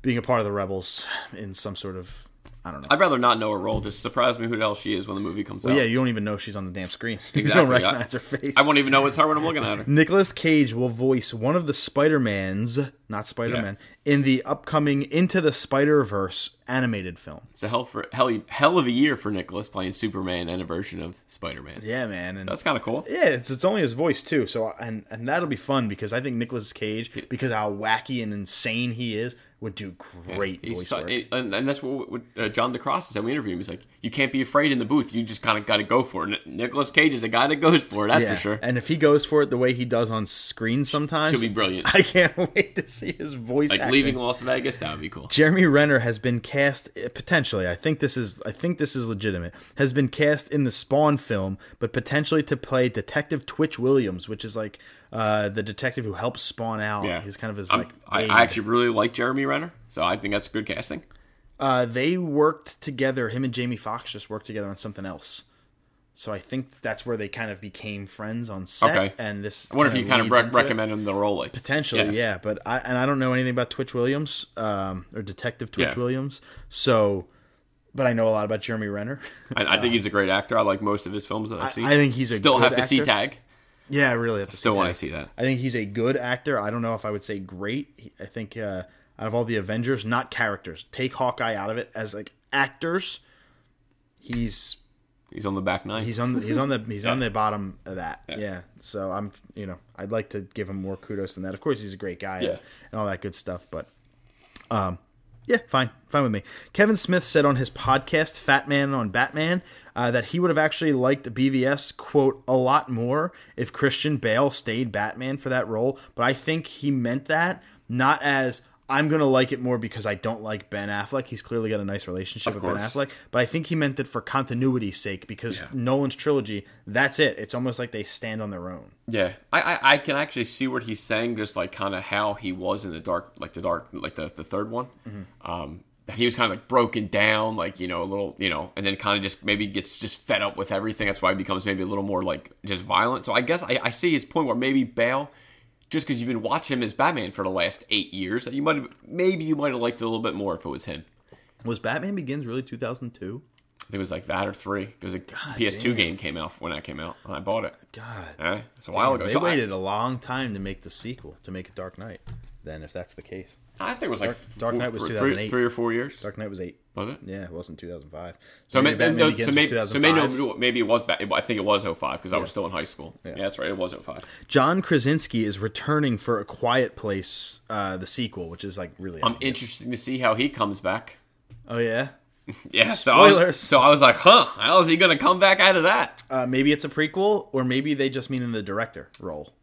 being a part of the rebels in some sort of I don't know. I'd rather not know her role. Just surprise me who the hell she is when the movie comes Well, out. yeah, you don't even know she's on the damn screen. you Exactly. don't recognize her face. I won't even know it's her when I'm looking at her. Nicolas Cage will voice one of the Spider-Mans, not Spider-Man, in the upcoming Into the Spider-Verse animated film. It's a hell for hell, hell of a year for Nicholas playing Superman and a version of Spider Man. Yeah, man, and That's kind of cool. yeah, it's it's only his voice too. So and and that'll be fun because I think Nicolas Cage, because how wacky and insane he is, would do great He's voice so- work. and, and that's what, what uh, John DeCross said. We interviewed him. He's like, you can't be afraid in the booth. You just kind of got to go for it. Nicholas Cage is a guy that goes for it. That's yeah, for sure. and if he goes for it the way he does on screen, sometimes Should be brilliant. I can't wait to see his voice. Like acting. leaving Las Vegas, that would be cool. Jeremy Renner has been cast eh, potentially. I think this is I think this is legitimate. Has been cast in the Spawn film, but potentially to play Detective Twitch Williams, which is like uh, the detective who helps Spawn out. Yeah, He's kind of his I'm- like. I. I actually really like Jeremy Renner, so I think that's good casting. uh, they worked together. Him and Jamie Foxx just worked together on something else. So I think that's where they kind of became friends on set. Okay. And this. I wonder if you kind of leads rec- recommend him the role. Like, Potentially, yeah. Yeah. But I and I don't know anything about Twitch Williams um, or Detective Twitch Yeah. Williams. So, but I know a lot about Jeremy Renner. I, I think he's a great actor. I like most of his films that I've seen. I think he's a still have to see actor. tag. Yeah, I really have to Still see want to see that. I think he's a good actor. I don't know if I would say great. He- I think uh, out of all the Avengers, not characters, take Hawkeye out of it as like actors. He's He's on the back nine. he's on the, he's on the he's on the bottom of that. Yeah. Yeah. So I'm you know I'd like to give him more kudos than that. Of course, he's a great guy Yeah. and, and all that good stuff. But um, yeah, fine, fine with me. Kevin Smith said on his podcast Fat Man on Batman uh, that he would have actually liked BVS quote a lot more if Christian Bale stayed Batman for that role. But I think he meant that not as I'm gonna like it more because I don't like Ben Affleck. He's clearly got a nice relationship Of with Ben. Affleck, but I think he meant that for continuity's sake because Yeah. Nolan's trilogy. That's it. It's almost like they stand on their own. Yeah, I, I I can actually see what he's saying, just like kind of how he was in the dark, like the dark, like the the third one. Mm-hmm. Um, he was kind of like broken down, like you know, a little, you know, and then kind of just maybe gets just fed up with everything. That's why he becomes maybe a little more like just violent. So I guess I, I see his point where maybe Bale, just because you've been watching him as Batman for the last eight years, you might have maybe you might have liked it a little bit more if it was him. Was Batman Begins really 2002? I think it was like that or three because a PS2 damn. game came out when that came out and I bought it. God. Yeah, it's a while ago. They So waited a long time to make the sequel, to make it Dark Knight. Then, if that's the case, I, think it was like Dark- Dark Knight was three- 2008. three or four years. Dark Knight was eight. Was it? Yeah, it wasn't 2005. So, maybe maybe, no, so maybe, so 2005. maybe, maybe it was back. I think it was 05 because I was still in high school. Yeah. that's right. It was 05. John Krasinski is returning for A Quiet Place, uh, the sequel, which is like really. I'm interested to see how he comes back. oh yeah, Yeah, so I, was, so I was like, huh, how is he going to come back out of that? uh, maybe it's a prequel, or maybe they just mean in the director role.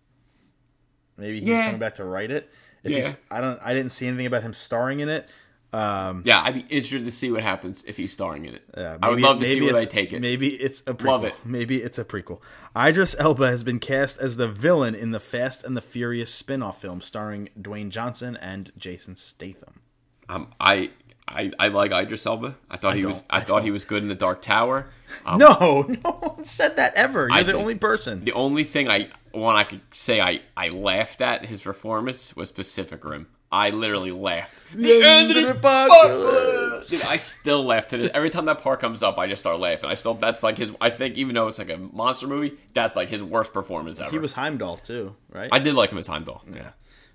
Maybe he's Yeah. coming back to write it. If Yeah. I don't. I didn't see anything about him starring in it. Um, Yeah, I'd be interested to see what happens if he's starring in it. Yeah, I would love to see maybe where they take it. Maybe it's a prequel. Love it. Maybe it's a prequel. Idris Elba has been cast as the villain in the Fast and the Furious spin-off film starring Dwayne Johnson and Jason Statham. Um, I, I I like Idris Elba. I thought he was I, I thought he don't. was good in the Dark Tower. Um, no, no one said that ever. You're I the only person. The only thing I one I could say I I laughed at his performance was Pacific Rim. I literally laughed. The end of the apocalypse. Dude, I still laugh to this. Every time that part comes up, I just start laughing. I still that's like his. I think even though it's like a monster movie, that's like his worst performance ever. He was Heimdall too, right? I did like him as Heimdall. yeah.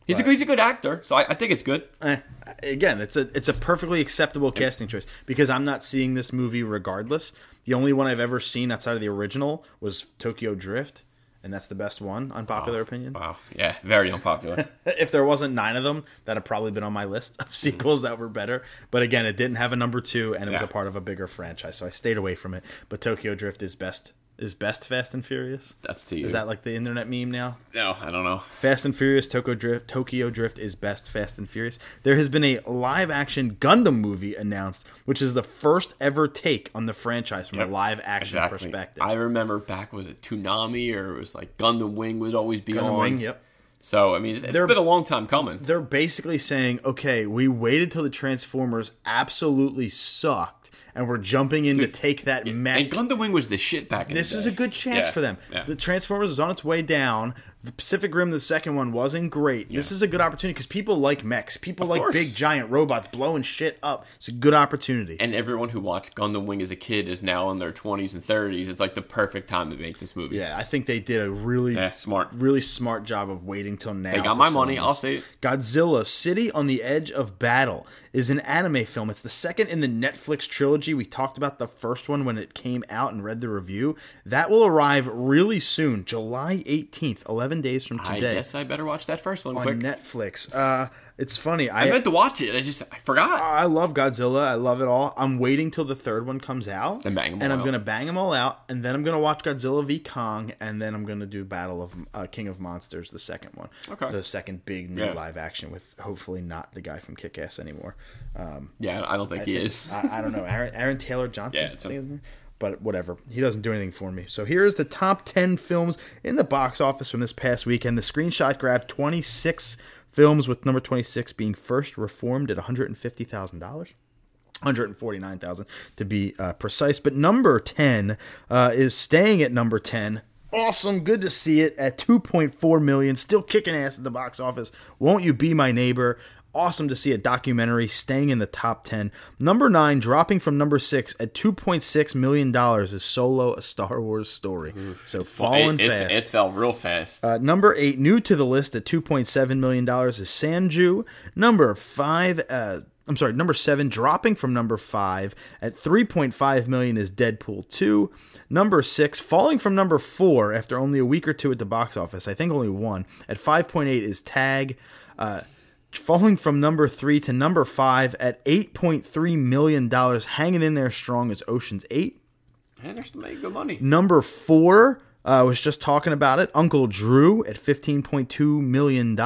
He's a he's a good actor, so I, I think it's good. Eh, again, it's a it's a perfectly acceptable casting choice because I'm not seeing this movie regardless. The only one I've ever seen outside of the original was Tokyo Drift, and that's the best one, unpopular opinion. Wow, yeah, very unpopular. if there wasn't nine of them, that'd have probably been on my list of sequels that were better. But again, it didn't have a number two, and it was a part of a bigger franchise, so I stayed away from it. But Tokyo Drift is best is best Fast and Furious. That's to you. Is that like the internet meme now? no? I don't know. Fast and Furious Tokyo Drift Tokyo Drift is best Fast and Furious. There has been a live action Gundam movie announced, which is the first ever take on the franchise from a live action Exactly. perspective. I remember back was it Toonami or it was like Gundam Wing would always be Gundam on. Wing, yep. So I mean, it's, it's been a long time coming. they're basically saying, okay, we waited till the Transformers absolutely sucked, and we're jumping in to take that mech. And Gundam Wing was the shit back in this is a good chance Yeah, for them. yeah. The Transformers is on its way down. The Pacific Rim, the second one, wasn't great. This is a good opportunity because people like mechs. People like course. big giant robots blowing shit up. It's a good opportunity. and everyone who watched Gundam Wing as a kid is now in their 20s and 30s. It's like the perfect time to make this movie. yeah, I think they did a really Yeah, smart. really smart job of waiting till now. They got my money. this. I'll say it. Godzilla City on the Edge of Battle is an anime film. It's the second in the Netflix trilogy. We talked about the first one when it came out and read the review. That will arrive really soon, July 18th, 11 days from today. I guess I better watch that first one on quick. Netflix. Uh, it's funny. I I, meant to watch it. I just I forgot. I love Godzilla. I love it all. I'm waiting till the third one comes out. And bang 'em And I'm out. to bang them all out. And then I'm to watch Godzilla v. Kong. And then I'm to do Battle of uh, King of Monsters, the second one. Okay. The second big new Yeah. live action with hopefully not the guy from Kick Ass anymore. Um, yeah, I don't think he think- is. I, I don't know. Aaron, Aaron Taylor Johnson. Yeah, But whatever. He doesn't do anything for me. So here's the top 10 films in the box office from this past weekend. The screenshot grabbed 26 films, with number 26 being first reformed at $150,000. 149,000 to be uh, precise. But number 10 uh, is staying at number 10. Awesome, good to see it at 2.4 million, still kicking ass at the box office. Won't you be my neighbor? Awesome to see a documentary staying in the top 10. Number 9, dropping from number 6 at 2.6 million dollars is Solo a Star Wars story. So falling it, fast. It, it fell real fast. Uh, number eight, new to the list at two point seven million dollars is Sanju. Number five, uh, I'm sorry, number seven, dropping from number five at three point five million is Deadpool two. Number six, falling from number four after only a week or two at the box office. I think only one at five point eight is Tag. Uh, falling from number three to number five at eight point three million dollars, hanging in there strong as Ocean's Eight. Man, they're still making good money. Number four, uh, was just talking about it. Uncle Drew at $15.2 million.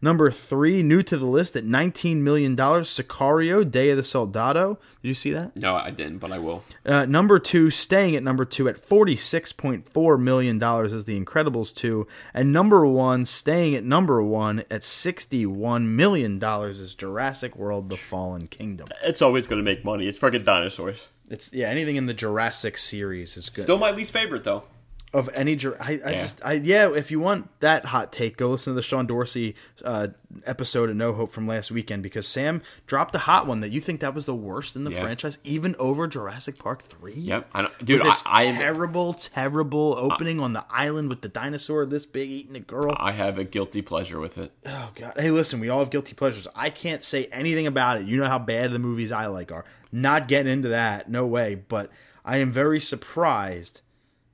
Number three, new to the list at $19 million. Sicario, Day of the Soldado. Did you see that? No, I didn't, but I will. Uh, number two, staying at number two at $46.4 million is The Incredibles 2. And number one, staying at number one at $61 million is Jurassic World The Fallen Kingdom. It's always going to make money. It's freaking dinosaurs. It's yeah, anything in the Jurassic series is good. Still my least favorite though. Of any Jur- I, I Yeah. just I yeah if you want that hot take go listen to the Sean Dorsey uh, episode of No Hope from last weekend because Sam dropped the hot one that you think that was the worst in the Yeah. franchise even over Jurassic Park 3 Yep, I don't, dude. with I, its I terrible terrible opening on the island with the dinosaur this big eating a girl I have a guilty pleasure with it. oh god hey listen we all have guilty pleasures I can't say anything about it you know how bad the movies I like are not getting into that no way but I am very surprised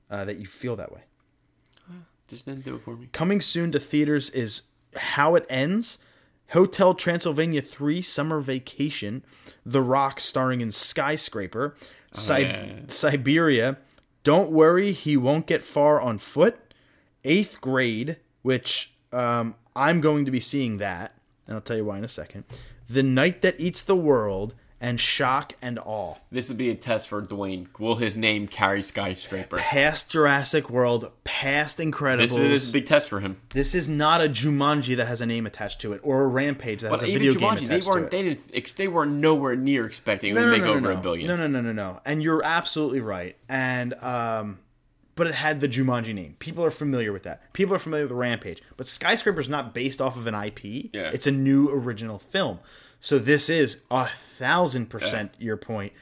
uh, that you feel that way. Just didn't do it for me. coming soon to theaters is How It Ends, Hotel Transylvania 3 Summer Vacation, The Rock starring in Skyscraper, Si- yeah. Siberia, Don't Worry, He Won't Get Far on Foot, Eighth Grade, which um, I'm going to be seeing that, and I'll tell you why in a second, The Night That Eats the World, and Shock and Awe. This would be a test for Dwayne. Will his name carry skyscraper? Past Jurassic World, past Incredibles. This is, this is a big test for him. This is not a Jumanji that has a name attached to it, or a Rampage that has a video game attached they to weren't. it. They didn't. They were nowhere near expecting it would make over a billion. No, no, no, no, no. And you're absolutely right. And um, but it had the Jumanji name. People are familiar with that. People are familiar with Rampage. But Skyscraper's not based off of an IP. Yeah. It's a new original film. So this is a thousand percent your point.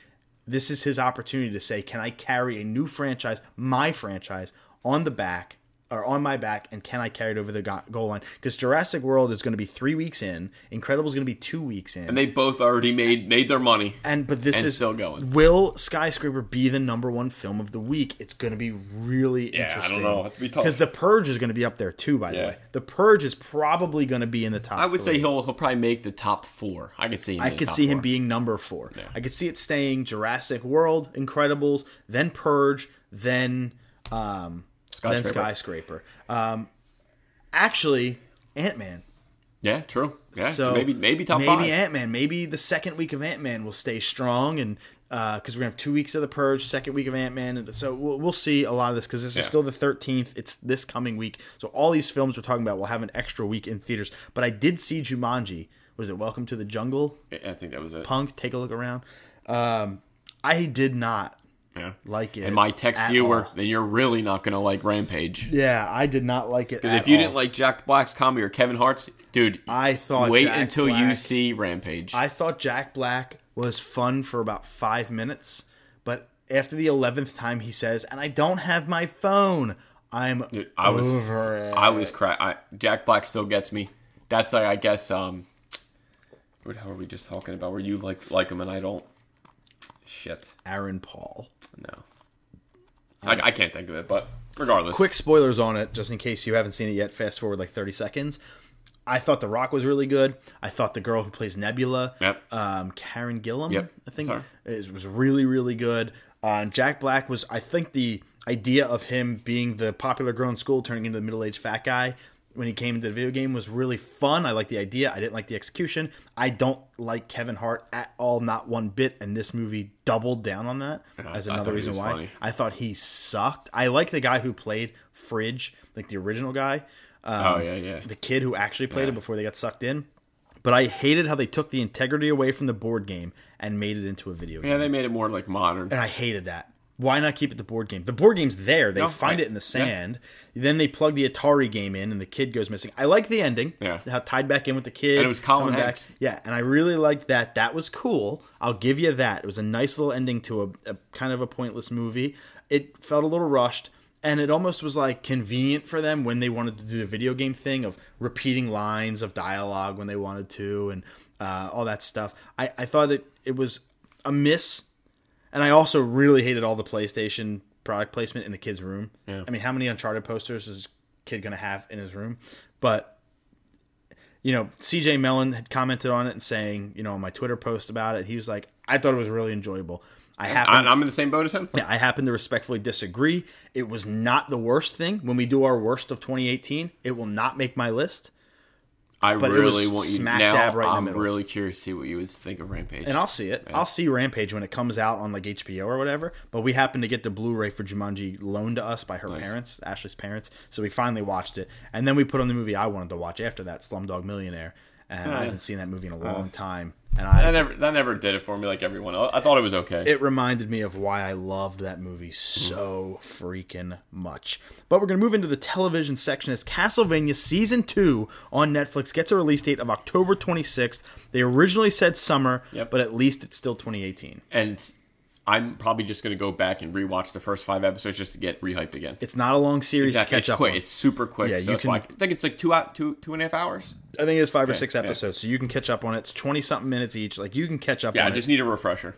This is his opportunity to say, "Can I carry a new franchise, my franchise, on the back?" Or on my back, and can I carry it over the goal line? Because Jurassic World is going to be three weeks in, Incredibles is going to be two weeks in, And they both already made made their money. and but this And is still going. Will Skyscraper be the number one film of the week? It's going to be really Yeah, I interesting. don't know. It'd be tough. because The Purge is going to be up there too. By the way, The Purge is probably going to be in the top. I would say he'll he'll probably make the top four. I could see. Him I could see him being number four. Yeah. I could see it staying Jurassic World, Incredibles, then Purge, then um, then Skyscraper. Skyscraper. Um, actually, Ant Man. Yeah, true. Yeah, so so maybe maybe top maybe five. Ant Man. Maybe the second week of Ant Man will stay strong, and because we're gonna have two weeks of the Purge, second week of Ant Man, and so we'll, we'll see a lot of this because this Yeah. is still the thirteenth. It's this coming week, so all these films we're talking about will have an extra week in theaters. But I did see Jumanji. Was it Welcome to the Jungle? I think that was it. Punk, take a look around. Um, I did not Yeah. like it. And my text to you were, then you're really not gonna like Rampage. yeah, I did not like it. Because if you all. didn't like Jack Black's comedy or Kevin Hart's, dude, I thought wait Jack until you see Rampage. I thought Jack Black was fun for about five minutes, but after the eleventh time he says, "And I don't have my phone," I'm Dude, I was over it. I was I, Jack Black still gets me. That's like I guess um what how are we just talking about where you like like him and I don't shit. Aaron Paul. No. I, I can't think of it, but regardless. Quick spoilers on it, just in case you haven't seen it yet. Fast forward like thirty seconds. I thought The Rock was really good. I thought the girl who plays Nebula, Yep. um, Karen Gillan, Yep, I think, is, was really, really good. Uh, and Jack Black was, I think, the idea of him being the popular girl in school turning into the middle-aged fat guy when he came into the video game was really fun. I like the idea. I didn't like the execution. I don't like Kevin Hart at all, not one bit. And this movie doubled down on that Yeah, as another reason why. funny. I thought he sucked. I like the guy who played Fridge, like the original guy. Um, Oh, yeah, yeah. The kid who actually played Yeah. it before they got sucked in. But I hated how they took the integrity away from the board game and made it into a video game. yeah, they made it more like modern. and I hated that. Why not keep it the board game? The board game's there. They No, find I- it in the yeah. sand. Then they plug the Atari game in, and the kid goes missing. I like the ending. Yeah. How tied back in with the kid. And it was Colin Hanks. Back. Yeah, and I really liked that. That was cool. I'll give you that. It was a nice little ending to a, a kind of a pointless movie. It felt a little rushed, and it almost was like convenient for them when they wanted to do the video game thing of repeating lines of dialogue when they wanted to, and uh, all that stuff. I, I thought it it was a miss and I also really hated all the PlayStation product placement in the kid's room. Yeah. I mean, how many Uncharted posters is kid going to have in his room? But you know, CJ Mellon had commented on it and saying, you know, on my Twitter post about it, he was like, I thought it was really enjoyable. I happen I'm in the same boat as him. yeah, I happen to respectfully disagree. It was not the worst thing. When we do our worst of 2018, it will not make my list. I But really want you smack now. dab right in the I'm middle. really curious to see what you would think of Rampage. And I'll see it. I'll see Rampage when it comes out on like HBO or whatever. But we happened to get the Blu-ray for Jumanji loaned to us by her parents, Ashley's parents. So we finally watched it, and then we put on the movie I wanted to watch after that, Slumdog Millionaire. And I haven't seen that movie in a long uh, time. And I that never that never did it for me like everyone else. I thought it was okay. it reminded me of why I loved that movie so freaking much. But we're going to move into the television section as Castlevania Season 2 on Netflix gets a release date of October 26th. They originally said summer, Yep. but at least it's still 2018. and I'm probably just going to go back and rewatch the first five episodes just to get rehyped again. It's not a long series Exactly. to It's catch up quick. on. It's super quick. Yeah, so you can- I think it's like two out two two and a half hours. I think it's five or Okay, six yeah. episodes, so you can catch up on it. It's 20 something minutes each. Like, you can catch up Yeah, I just it need a refresher.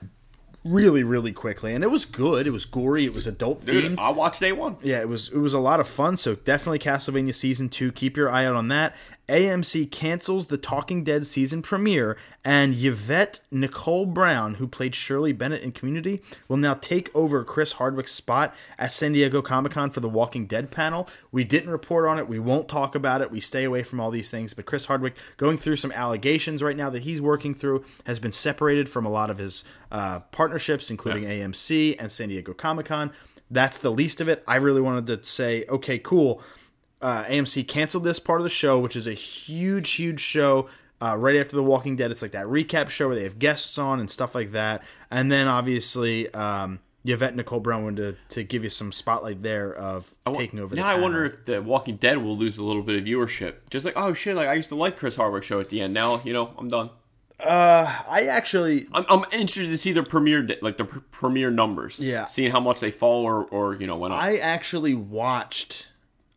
really, really quickly. And it was good. It was gory. It was adult themed. I watched day one. Yeah, it was it was a lot of fun. So definitely Castlevania season two. Keep your eye out on that. AMC cancels the Talking Dead season premiere, and Yvette Nicole Brown, who played Shirley Bennett in Community, will now take over Chris Hardwick's spot at San Diego Comic Con for the Walking Dead panel. We didn't report on it. We won't talk about it. We stay away from all these things. But Chris Hardwick, going through some allegations right now that he's working through, has been separated from a lot of his uh, partnerships, including AMC and San Diego Comic Con. That's the least of it. I really wanted to say, okay, cool. Uh, AMC canceled this part of the show, which is a huge, huge show. Uh, right after The Walking Dead, it's like that recap show where they have guests on and stuff like that. And then obviously, um, Yvette Nicole Brown to, to give you some spotlight there of wa- taking over. Now I wonder if the Walking Dead will lose a little bit of viewership. Just like, oh shit, like I used to like Chris Hardwick's show at the end. Now you know I'm done. I actually I'm, I'm interested to see the premiere like the pr- premiere numbers. Yeah. seeing how much they fall or or you know went up. I actually watched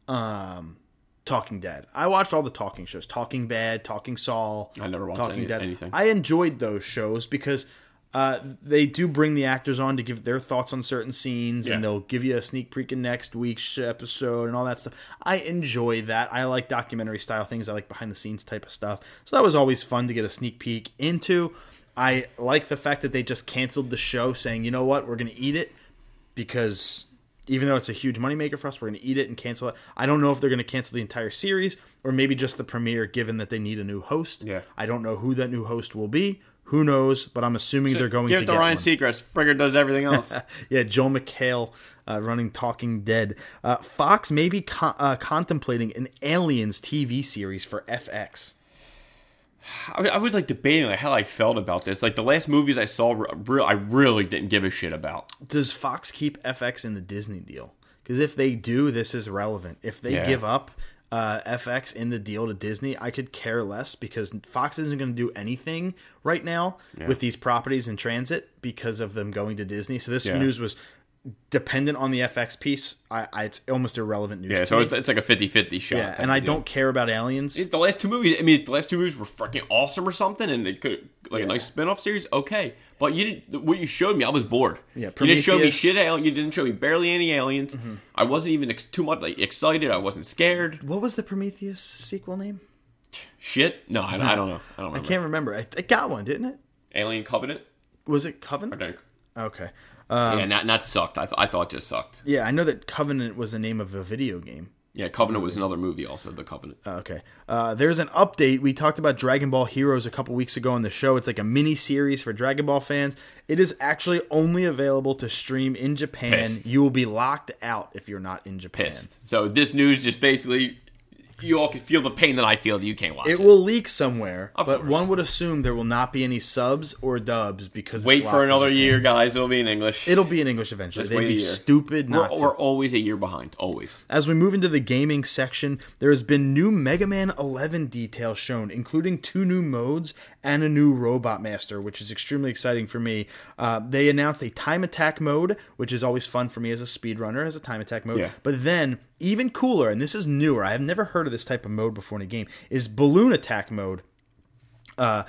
um Talking Dead. I watched all the talking shows, Talking Bad, Talking Saul. I never watched Talking any- Dead. anything. I enjoyed those shows because uh, they do bring the actors on to give their thoughts on certain scenes, and they'll give you a sneak peek in next week's episode and all that stuff. I enjoy that. I like documentary style things. I like behind the scenes type of stuff. So that was always fun to get a sneak peek into. I like the fact that they just canceled the show, saying, "You know what? We're going to eat it." because even though it's a huge moneymaker for us, we're going to eat it and cancel it. I don't know if they're going to cancel the entire series or maybe just the premiere, given that they need a new host. Yeah. I don't know who that new host will be. Who knows? But I'm assuming they're going Give to it to get Ryan one. Seacrest. Frigger does everything else. Yeah, Joel McHale uh, running Talking Dead. Uh, Fox may be co- uh, contemplating an Aliens TV series for FX. I, I was like debating like how I felt about this. Like the last movies I saw, re- re- I really didn't give a shit about. Does Fox keep FX in the Disney deal? Because if they do, this is relevant. If they Yeah. give up uh, FX in the deal to Disney, I could care less because Fox isn't going to do anything right now with these properties in transit because of them going to Disney. So this Yeah. news was dependent on the FX piece. I, I it's almost irrelevant news. Yeah, so me. it's it's like a 50-50 shot. yeah, and I deal. don't care about Aliens. The last two movies, I mean, the last two movies were fucking awesome or something, and they could like a nice spin-off series. Okay, but you didn't. What you showed me, I was bored. Yeah, Prometheus. you didn't show me shit. al- You didn't show me barely any aliens. Mm-hmm. I wasn't even ex- too much like excited. I wasn't scared. what was the Prometheus sequel name? Shit. No, I, I don't know. I don't I can't remember. I, it got one, didn't it? Alien Covenant. Was it Covenant? I think. Okay. Yeah, and that, sucked. I, th- I thought just sucked. Yeah, I know that Covenant was the name of a video game. Yeah, Covenant was another movie. Also, The Covenant. Okay. Uh, there's an update. We talked about Dragon Ball Heroes a couple weeks ago on the show. It's like a mini series for Dragon Ball fans. It is actually only available to stream in Japan. Pissed. You will be locked out if you're not in Japan. Pissed. So this news just basically, you all can feel the pain that I feel that you can't watch it. It will leak somewhere, Of but course. one would assume there will not be any subs or dubs because Wait for another year, guys. It'll be in English. It'll be in English eventually. Just They'd be stupid we're, not we're always a year behind. Always. As we move into the gaming section, there has been new Mega Man 11 details shown, including two new modes and a new Robot Master, which is extremely exciting for me. Uh, they announced a time attack mode, which is always fun for me as a speedrunner, as a time attack mode. Yeah. But then, even cooler, and this is newer, I have never heard of this type of mode before in a game, is balloon attack mode uh,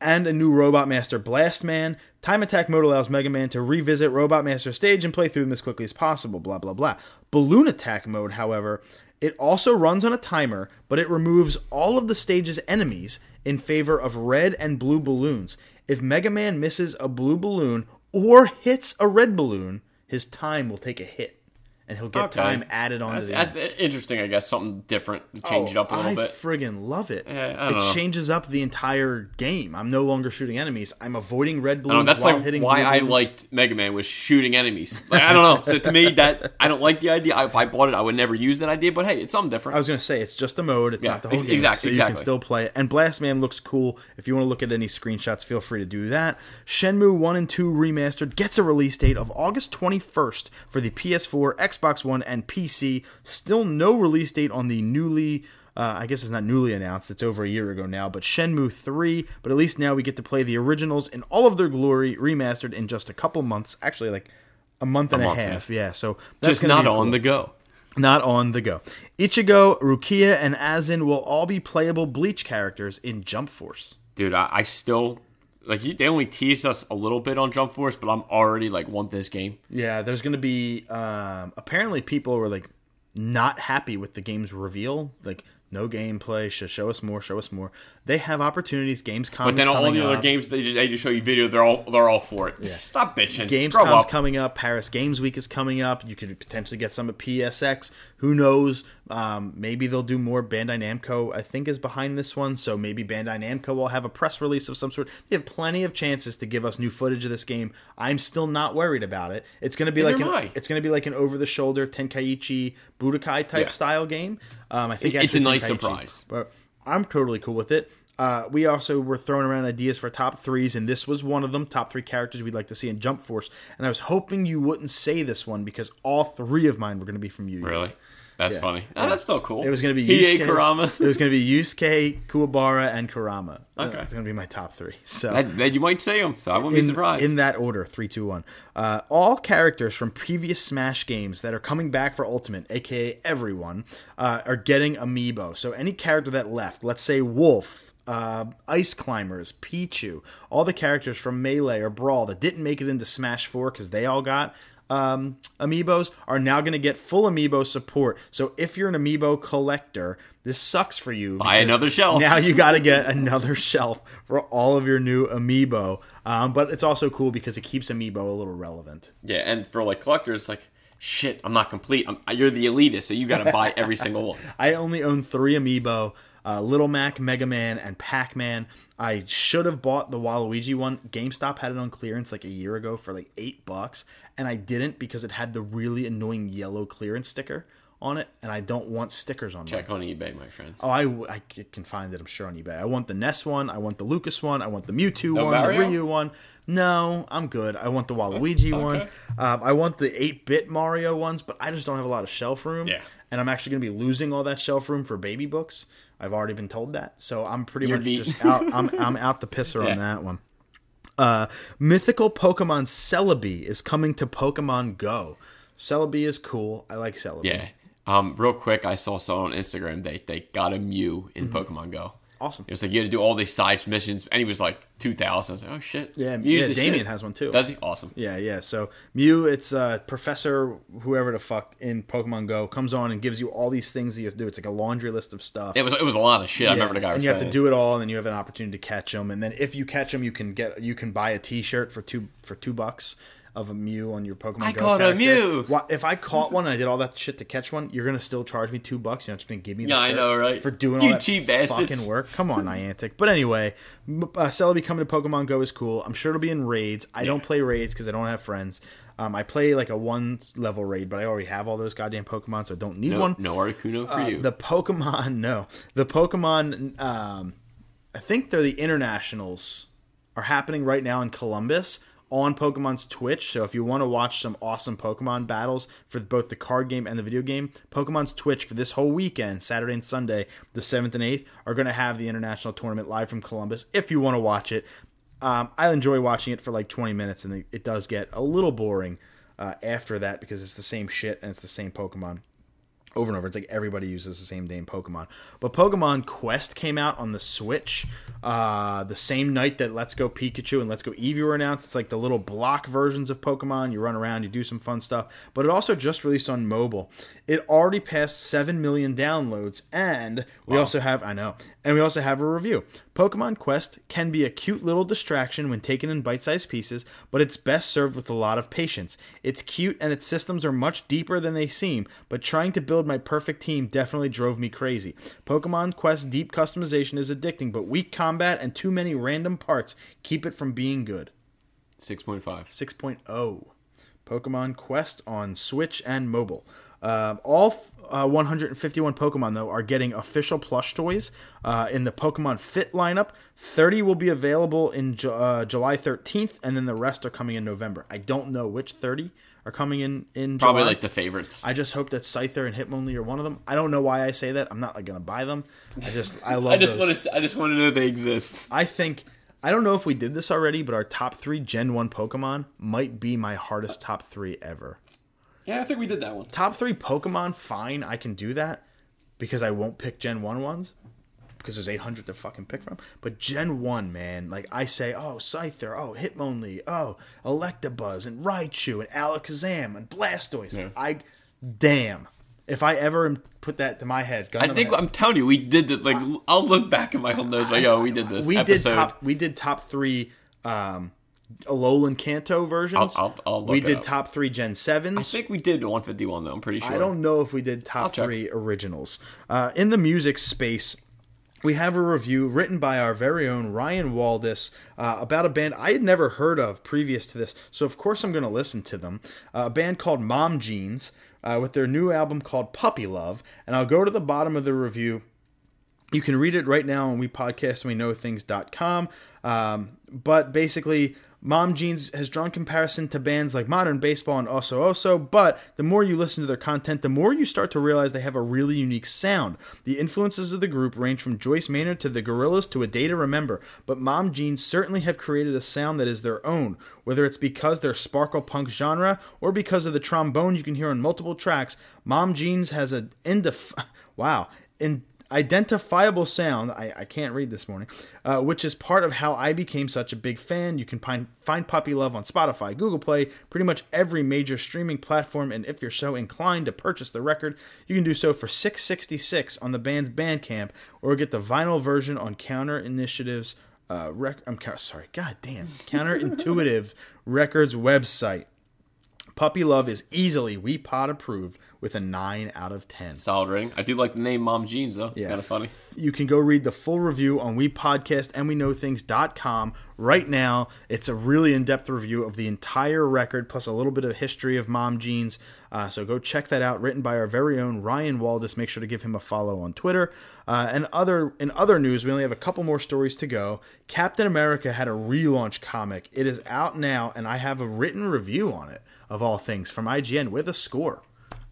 and a new Robot Master Blast Man. Time attack mode allows Mega Man to revisit Robot Master stage and play through them as quickly as possible. Blah blah blah. Balloon attack mode, however, it also runs on a timer, but it removes all of the stage's enemies in favor of red and blue balloons. If Mega Man misses a blue balloon or hits a red balloon, his time will take a hit, and he'll get Okay. time added onto That's, the. that's interesting, I guess. Something different to change it oh, up a little Oh, I bit. friggin' love it. Yeah, I it know. changes up the entire game. I'm no longer shooting enemies. I'm avoiding red I balloons know, that's while like hitting why I balloons. liked Mega Man was shooting enemies. Like, I don't know. So to me, that I don't like the idea. I- If I bought it, I would never use that idea. But hey, it's something different. I was gonna say it's just a mode. It's Yeah, not the whole ex- game. exactly, So you exactly. can still play it. And Blast Man looks cool. If you want to look at any screenshots, feel free to do that. Shenmue One and Two Remastered gets a release date of August 21st for the PS4, Xbox One, and PC. Still no release date on the newly. Uh, I guess it's not newly announced. It's over a year ago now. But Shenmue 3. But at least now we get to play the originals in all of their glory, remastered in just a couple months. Actually, like a month and a, month, half. Yeah. So that's Just not on cool the go. not on the go. Ichigo, Rukia, and Aizen will all be playable Bleach characters in Jump Force. Dude, I, I still like they only teased us a little bit on Jump Force, but I'm already like want this game. Yeah, there's going to be. Um, apparently, people were like not happy with the game's reveal. Like, no gameplay. Should show us more. Show us more. They have opportunities. Gamescom. But then all the other up. games they just, they just show you video. They're all they're all for it. Stop bitching. Gamescom's up. coming up. Paris Games Week is coming up. You could potentially get some at PSX. Who knows? Um, maybe they'll do more. Bandai Namco, I think, is behind this one. So maybe Bandai Namco will have a press release of some sort. They have plenty of chances to give us new footage of this game. I'm still not worried about it. It's going to be Neither like an, it's going to be like an over the shoulder Tenkaichi Budokai type Yeah. style game. Um, I think It- it's a nice Tenkaichi. surprise. But I'm totally cool with it. Uh, we also were throwing around ideas for top threes, and this was one of them. Top three characters we'd like to see in Jump Force. And I was hoping you wouldn't say this one because all three of mine were going to be from you. Really? That's Yeah. funny. Oh, that's still cool. It was going to be Yusuke, Kurama. It was going to be Yusuke, Kuwabara, and Kurama. Okay. it's going to be my top three. So That, that you might say them, so I wouldn't be surprised. in that order, three, two, one. Uh, all characters from previous Smash games that are coming back for Ultimate, aka everyone, uh, are getting amiibo. So any character that left, let's say Wolf, uh, Ice Climbers, Pichu, all the characters from Melee or Brawl that didn't make it into Smash Four because they all got um, amiibos are now going to get full amiibo support. So if you're an amiibo collector, this sucks for you. Buy another shelf. Now you got to get another shelf for all of your new amiibo. Um, but it's also cool because it keeps amiibo a little relevant. yeah, and for like collectors, like shit, I'm not complete. I'm, you're the elitist, so you got to buy every single one. I only own three amiibo. Uh, Little Mac, Mega Man, and Pac Man. I should have bought the Waluigi one. GameStop had it on clearance like a year ago for like eight bucks, and I didn't because it had the really annoying yellow clearance sticker on it, and I don't want stickers on mine. Check on eBay, my friend. Oh, I, I can find it. I'm sure on eBay. I want the Ness one. I want the Lucas one. I want the Mewtwo No one. Mario? The Ryu one. No, I'm good. I want the Waluigi one. Um, I want the 8-bit Mario ones, but I just don't have a lot of shelf room. Yeah. And I'm actually going to be losing all that shelf room for baby books. I've already been told that, so I'm pretty You're much beat. just out. I'm I'm out the pisser Yeah. on that one. Uh, mythical Pokemon Celebi is coming to Pokemon Go. Celebi is cool. I like Celebi. Yeah. Um, real quick, I saw someone on Instagram. They they got a Mew in Pokemon Go. Awesome. It was like you had to do all these side missions, and he was like two thousand. I was like, oh shit. Yeah, Mew's yeah, Damien shit. has one too. Does he? Awesome. Yeah, yeah. So Mew, it's uh, Professor whoever the fuck in Pokemon Go comes on and gives you all these things that you have to do. It's like a laundry list of stuff. It was it was a lot of shit. I Yeah, remember the guy was and you have to do it all, and then you have an opportunity to catch them. And then if you catch them, you can get you can buy a T-shirt for two for two bucks of a Mew on your Pokemon. I Go caught a. Mew! Wha- If I caught one and I did all that shit to catch one, you're gonna still charge me two bucks. You're not just gonna give me. The Yeah, I shirt know, right? For doing You all that cheap bastards. fucking work. Come on, Niantic. But anyway, m- uh, Celebi coming to Pokemon Go is cool. I'm sure it'll be in raids. I don't play raids because I don't have friends. Um, I play like a one level raid, but I already have all those goddamn Pokemon, so I don't need no, one. no Articuno for Uh, you. the Pokemon, no, the Pokemon. Um, I think they're the internationals are happening right now in Columbus on Pokemon's Twitch. So if you want to watch some awesome Pokemon battles for both the card game and the video game, Pokemon's Twitch for this whole weekend, Saturday and Sunday, the seventh and eighth, are going to have the international tournament live from Columbus. If you want to watch it, um, I enjoy watching it for like 20 minutes, and it, it does get a little boring uh, after that because it's the same shit and it's the same Pokemon. Over and over. It's like everybody uses the same name Pokemon. But Pokemon Quest came out on the Switch uh, the same night that Let's Go Pikachu and Let's Go Eevee were announced. It's like the little block versions of Pokemon. You run around, you do some fun stuff. But it also just released on mobile. It already passed 7 million downloads. And we also have, I know, and we also have a review. Pokemon Quest can be a cute little distraction when taken in bite sized pieces, but it's best served with a lot of patience. It's cute and its systems are much deeper than they seem, but trying to build my perfect team definitely drove me crazy. Pokemon Quest deep customization is addicting, but weak combat and too many random parts keep it from being good. 6.5. 6.0 Pokemon Quest on Switch and mobile. Um, all uh, 151 Pokemon, though, are getting official plush toys uh, in the Pokemon Fit lineup. 30 will be available in Ju- uh, July 13th, and then the rest are coming in November. I don't know which 30 are coming in in Probably July. like the favorites. I just hope that Scyther and Hitmonlee are one of them. I don't know why I say that. I'm not like gonna buy them. I just I love. I just those. want to. I just want to know they exist. I think I don't know if we did this already, but our top three Gen One Pokemon might be my hardest top three ever. Yeah, I think we did that one. Top three Pokemon, fine, I can do that because I won't pick Gen One ones because there's 800 to fucking pick from. But Gen One, man, like I say, oh Scyther, oh Hitmonlee, oh Electabuzz and Raichu and Alakazam and Blastoise. Yeah. I damn. If I ever put that to my head, I think head, I'm telling you, we did this. Like, I'll look back at my whole notes. Like, oh, we did this. we episode. did top we did top three um Alolan Kanto versions. I'll- I'll- I'll we did up. top three Gen sevens. I think we did 151 though. I'm pretty sure. I don't know if we did top three originals. Uh, in the music space, we have a review written by our very own Ryan Waldis uh, about a band I had never heard of previous to this, so of course I'm going to listen to them. Uh, a band called Mom Jeans uh, with their new album called Puppy Love, and I'll go to the bottom of the review. You can read it right now on WePodcastWeKnowThings.com. Um, but basically, Mom Jeans has drawn comparison to bands like Modern Baseball and Oso Oso, but the more you listen to their content, the more you start to realize they have a really unique sound. The influences of the group range from Joyce Manor to the Gorillas to A Day to Remember, but Mom Jeans certainly have created a sound that is their own, whether it's because their sparkle punk genre or because of the trombone you can hear on multiple tracks. Mom Jeans has an indef- wow, in identifiable sound I, I can't read this morning uh, which is part of how i became such a big fan. You can find, find puppy love on spotify google play pretty much every major streaming platform. And if you're so inclined to purchase the record you can do so for 666 on the band's bandcamp or get the vinyl version on counter initiatives uh, rec- i'm sorry god damn counterintuitive records website. Puppy love is easily we pod approved with a 9 out of 10 Solid rating. I do like the name Mom Jeans though. It's Yeah. kind of funny. you can go read the full review on we podcast and we know things.com right now. It's a really in-depth review of the entire record plus a little bit of history of mom jeans. Uh, so go check that out. Written by our very own ryan waldis make sure to give him a follow on twitter. Uh, and other in other news we only have a couple more stories to go. Captain america had a relaunch comic. It is out now and i have a written review on it of all things from ign with a score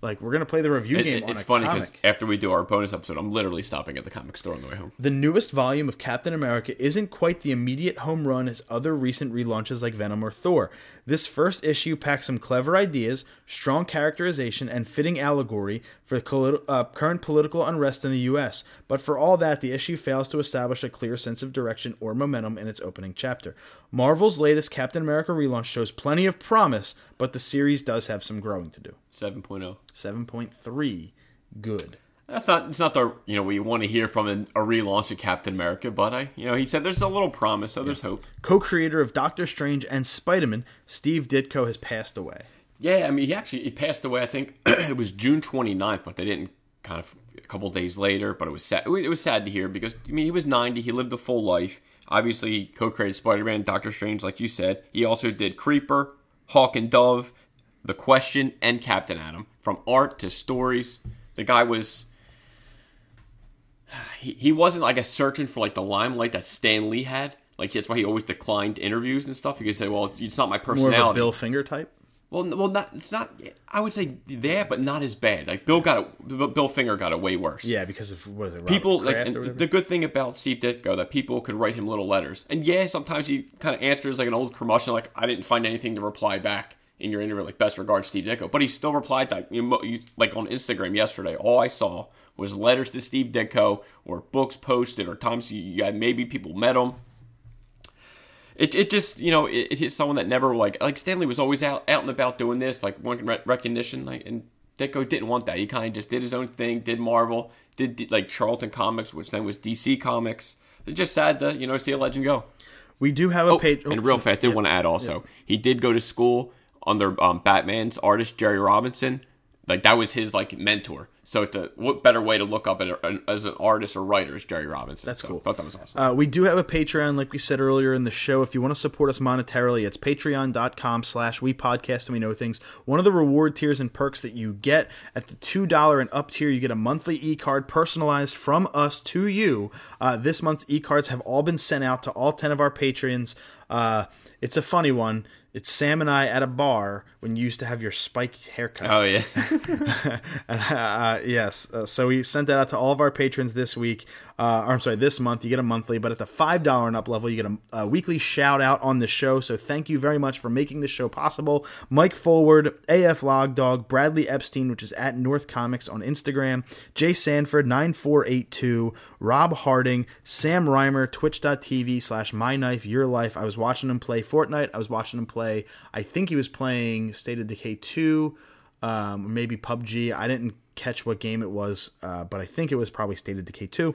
like we're gonna play the review It- game it- it's funny because after we do our bonus episode, I'm literally stopping at the comic store on the way home. The newest volume of Captain America isn't quite the immediate home run as other recent relaunches like Venom or Thor. This first issue packs some clever ideas, strong characterization, and fitting allegory for uh, current political unrest in the U.S. But for all that, the issue fails to establish a clear sense of direction or momentum in its opening chapter. Marvel's latest Captain America relaunch shows plenty of promise, but the series does have some growing to do. 7.0. 7.3, good. That's not. It's not the you know we want to hear from an, a relaunch of Captain America, but I you know he said there's a little promise, so there's hope. Co-creator of Doctor Strange and Spider-Man, Steve Ditko has passed away. Yeah, I mean he actually he passed away. I think it was June 29th, but they didn't kind of a couple days later. But it was sad. It was sad to hear because I mean he was 90. He lived a full life. Obviously, he co-created Spider-Man, Doctor Strange, like you said. He also did Creeper, Hawk and Dove, The Question, and Captain Atom. From art to stories, the guy was he, he wasn't like a searching for like the limelight that Stan Lee had. Like that's why he always declined interviews and stuff. You could say, "Well, it's, it's not my More personality." of a Bill Finger type. Well, well, not it's not. I would say that, but not as bad. Like Bill got it. Bill Finger got it way worse. Yeah, because of what it? People like Kraft or the good thing about Steve Ditko that people could write him little letters, and yeah, sometimes he kind of answers like an old commercial, like I didn't find anything to reply back, in your interview, like best regards, Steve Ditko. But he still replied that you, you like on Instagram yesterday. All I saw was letters to Steve Ditko or books posted or times you, maybe people met him. It, it just you know it, it's someone that never like like Stan Lee was always out out and about doing this like one re- recognition like and Ditko didn't want that he kind of just did his own thing did Marvel did, did like Charlton Comics which then was DC Comics it's just sad to you know see a legend go We do have a Oh, page. and real fast, I did want to add also, he did go to school under um, Batman's artist Jerry Robinson. Like that was his like mentor. So it's a what better way to look up at a, as an artist or writer is Jerry Robinson. That's So cool. I thought that was awesome. Uh, we do have a Patreon, like we said earlier in the show. If you want to support us monetarily, it's patreon.com slash we podcast and we know things. One of the reward tiers and perks that you get at the $2 and up tier, you get a monthly e-card personalized from us to you. Uh, this month's e-cards have all been sent out to all 10 of our patrons. Uh, it's a funny one. It's Sam and I at a bar when you used to have your spiked haircut. oh yeah, uh, yes. Uh, so we sent that out to all of our patrons this week. Uh, or I'm sorry, this month. You get a monthly, but at the five dollar and up level, you get a, a weekly shout out on the show. So thank you very much for making this show possible. Mike Forward, AF Log Dog, Bradley Epstein, which is at North Comics on Instagram, Jay Sanford nine four eight two, Rob Harding, Sam Reimer, Twitch.tv slash My Knife Your Life. I was watching him play Fortnite. I was watching him play. I think he was playing State of Decay two um, maybe PUBG. I didn't catch what game it was, uh, but I think it was probably State of Decay 2.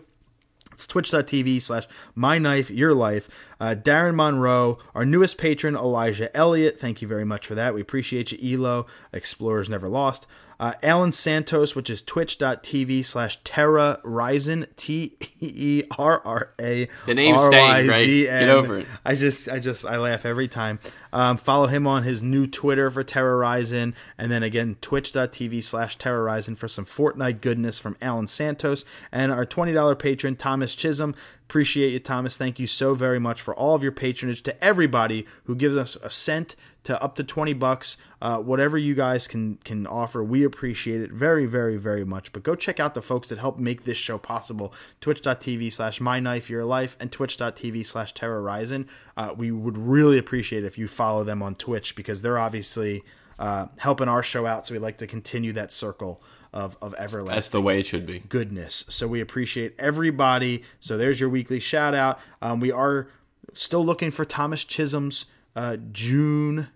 It's twitch.tv slash my knife your life. Uh, darren monroe our newest patron elijah elliott. Thank you very much for that. We appreciate you elo. Explorers never lost uh, alan santos which is twitch.tv slash terra ryzen t-e-r-r-a The name's staying, Greg. Get over it. I just, I just, I laugh every time. Um, follow him on his new Twitter for Terrorizing, and then again, twitch.tv slash Terrorizing for some Fortnite goodness from Alan Santos and our $20 patron, Thomas Chisholm. Appreciate you, Thomas. Thank you so very much for all of your patronage to everybody who gives us a cent to up to 20 bucks uh, whatever you guys can can offer we appreciate it very very very much but go check out the folks that help make this show possible twitch.tv slash my knife your life and twitch.tv slash terrorizing uh, we would really appreciate it if you follow them on twitch because they're obviously uh, helping our show out so we'd like to continue that circle of, of everlasting that's the way it should be. goodness. So we appreciate everybody. So there's your weekly shout out. Um, we are still looking for Thomas Chisholm's uh, June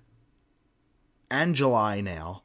and July now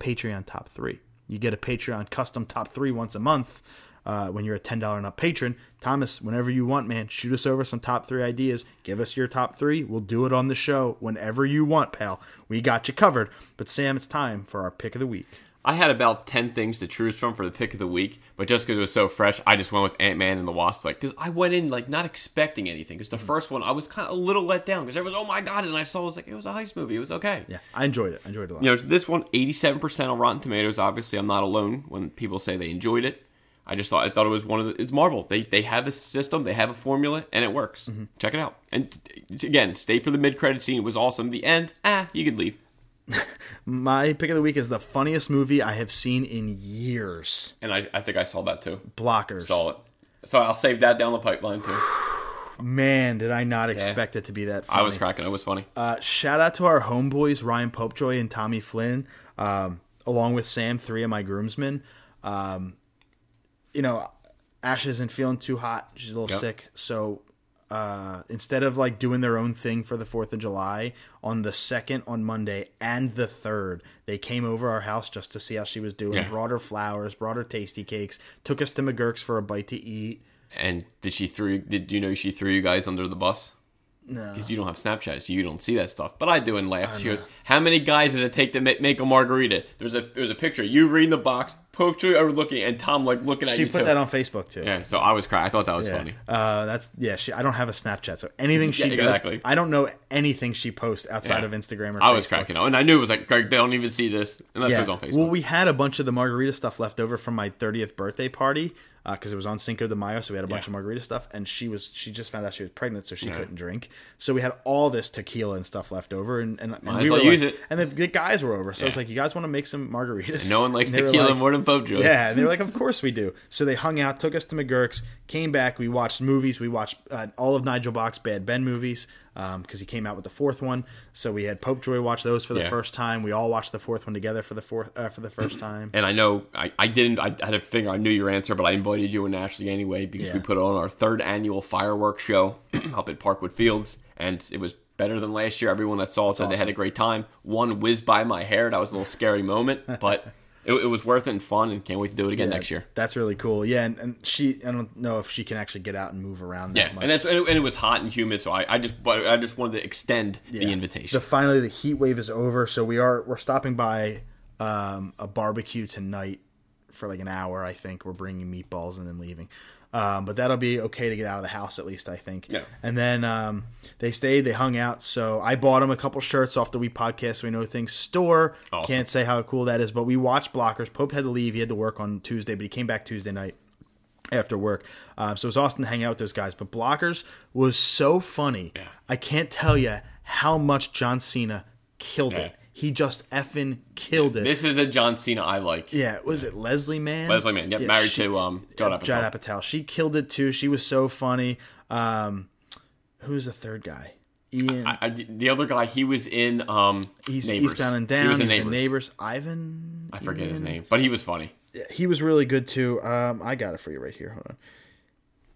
Patreon top three. You get a Patreon custom top three once a month. Uh, when you're a ten dollar and up patron, Thomas, whenever you want, man, shoot us over some top three ideas. Give us your top three. We'll do it on the show whenever you want, pal. We got you covered. But Sam, it's time for our pick of the week. I had about ten things to choose from for the pick of the week, but just because it was so fresh, I just went with Ant Man and the Wasp. Like, because I went in like not expecting anything. Because the first one, I was kind of a little let down because everyone was, oh my god, and I saw it was like it was a heist movie. It was okay. Yeah, I enjoyed it. I enjoyed it a lot. You know, this one, 87% on Rotten Tomatoes. Obviously, I'm not alone when people say they enjoyed it. I just thought I thought it was one of the. It's Marvel. They they have a system, they have a formula, and it works. Check it out. And again, stay for the mid credit scene. It was awesome. The end, ah, you could leave. My pick of the week is the funniest movie I have seen in years. And I, I think I saw that too. Blockers. Saw it. So I'll save that down the pipeline too. Man, did I not expect it to be that funny. I was cracking. It was funny. Uh, shout out to our homeboys, Ryan Popejoy and Tommy Flynn, um, along with Sam, three of my groomsmen. Um, you know, Ash isn't feeling too hot. She's a little Yep. sick. So uh, instead of like doing their own thing for the 4th of July, on the 2nd, on Monday, and the 3rd, they came over our house just to see how she was doing. Yeah. Brought her flowers, brought her tasty cakes, took us to McGurk's for a bite to eat. And did she threw? Did you know she threw you guys under the bus? No. Because you don't have Snapchat, so you don't see that stuff. But I do and laugh. She goes, "How many guys does it take to ma- make a margarita?" There's a there's a picture. You reading the box, Popejoy overlooking, and Tom like looking at She you. She put too. that on Facebook too. Yeah, so I was crying. I thought that was Yeah. funny. Uh, that's yeah. She, I don't have a Snapchat, so anything she Yeah, does, exactly. I don't know anything she posts outside Yeah. of Instagram or. I was cracking up, and I knew it was like, Greg, they don't even see this unless it was on Facebook. Well, we had a bunch of the margarita stuff left over from my 30th birthday party because it was on Cinco de Mayo, so we had a bunch Yeah. of margarita stuff. And she was she just found out she was pregnant, so she couldn't drink. So we had all this tequila and stuff left over, and and, and we were well use like- it. And the, the guys were over, so I was like, "You guys want to make some margaritas?" no one likes And tequila like- more than Yeah, and they were like, "Of course we do." So they hung out, took us to McGurk's, came back. We watched movies. We watched uh, all of Nigel Bach's Bad Ben movies because he came out with the fourth one. So we had Popejoy watch those for the Yeah. first time. We all watched the fourth one together for the fourth uh, for the first time. And I know I, I didn't. I had to figure. I knew your answer, but I invited you and Ashley anyway because we put on our third annual fireworks show up at Parkwood Fields, and it was better than last year. Everyone that saw it said they had a great time. One whizzed by my hair. That was a little scary moment, but it, it was worth it and fun, and can't wait to do it again next year. That's really cool. Yeah, and, and she I don't know if she can actually get out and move around. That Yeah, much. and that's and it, and it was hot and humid, so I, I just but I just wanted to extend the invitation. The finally the heat wave is over, so we are we're stopping by um, a barbecue tonight for like an hour. I think we're bringing meatballs and then leaving. Um, but that'll be okay to get out of the house at least, I think. Yeah. And then um, they stayed, they hung out. So I bought them a couple shirts off the We Podcast We Know Things store. Awesome. Can't say how cool that is, but we watched Blockers. Pope had to leave; he had to work on Tuesday, but he came back Tuesday night after work. Um, so it was awesome to hang out with those guys. But Blockers was so funny. Yeah. I can't tell you how much John Cena killed Yeah. it. He just effing killed it. this is the John Cena I like. yeah, was it Leslie Mann? Leslie Mann, yep, Yeah, married she- to um Judd Apatow. Judd Apatow. She killed it too. She was so funny. Um, who's the third guy? Ian. I, I- the other guy, he was in um he's Neighbors. Eastbound and Down. He was in Neighbors. Neighbors. Ivan. I forget his name, but he was funny. He was really good too. Um, I got it for you right here. Hold on.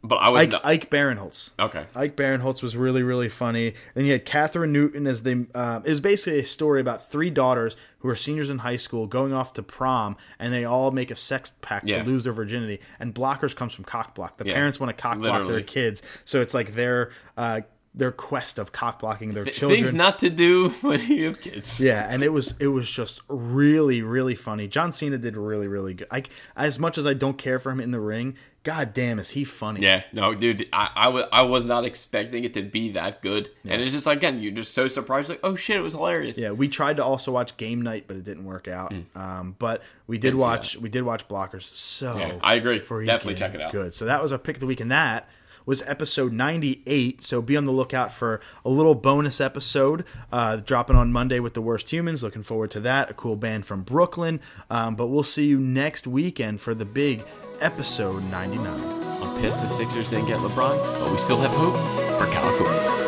But I was Ike, not, Ike Barinholtz. okay. Ike Barinholtz was really, really funny. Then you had Kathryn Newton as the. Um, it was basically a story about three daughters who are seniors in high school going off to prom, and they all make a sex pact Yeah. to lose their virginity. And blockers comes from cock block. The Yeah. parents want to cock block their kids, so it's like their uh, their quest of cock blocking their children. Things not to do when you have kids. Yeah, and it was it was just really really funny. John Cena did really really good. I as much as I don't care for him in the ring, god damn is he funny. Yeah, no, dude, I, I, was not expecting it to be that good. And it's just, again, you're just so surprised, like, oh shit, it was hilarious. Yeah, we tried to also watch Game Night, but it didn't work out. Um, but we did. Didn't watch we did watch Blockers. So Yeah, I agree. Definitely check it out. Good. So that was our pick of the week, and that was episode 98 so be on the lookout for a little bonus episode uh, dropping on monday with the worst humans. Looking forward to that. A cool band from brooklyn. Um, but we'll see you next weekend for the big episode 99 I'm pissed the Sixers didn't get LeBron, but we still have hope for California.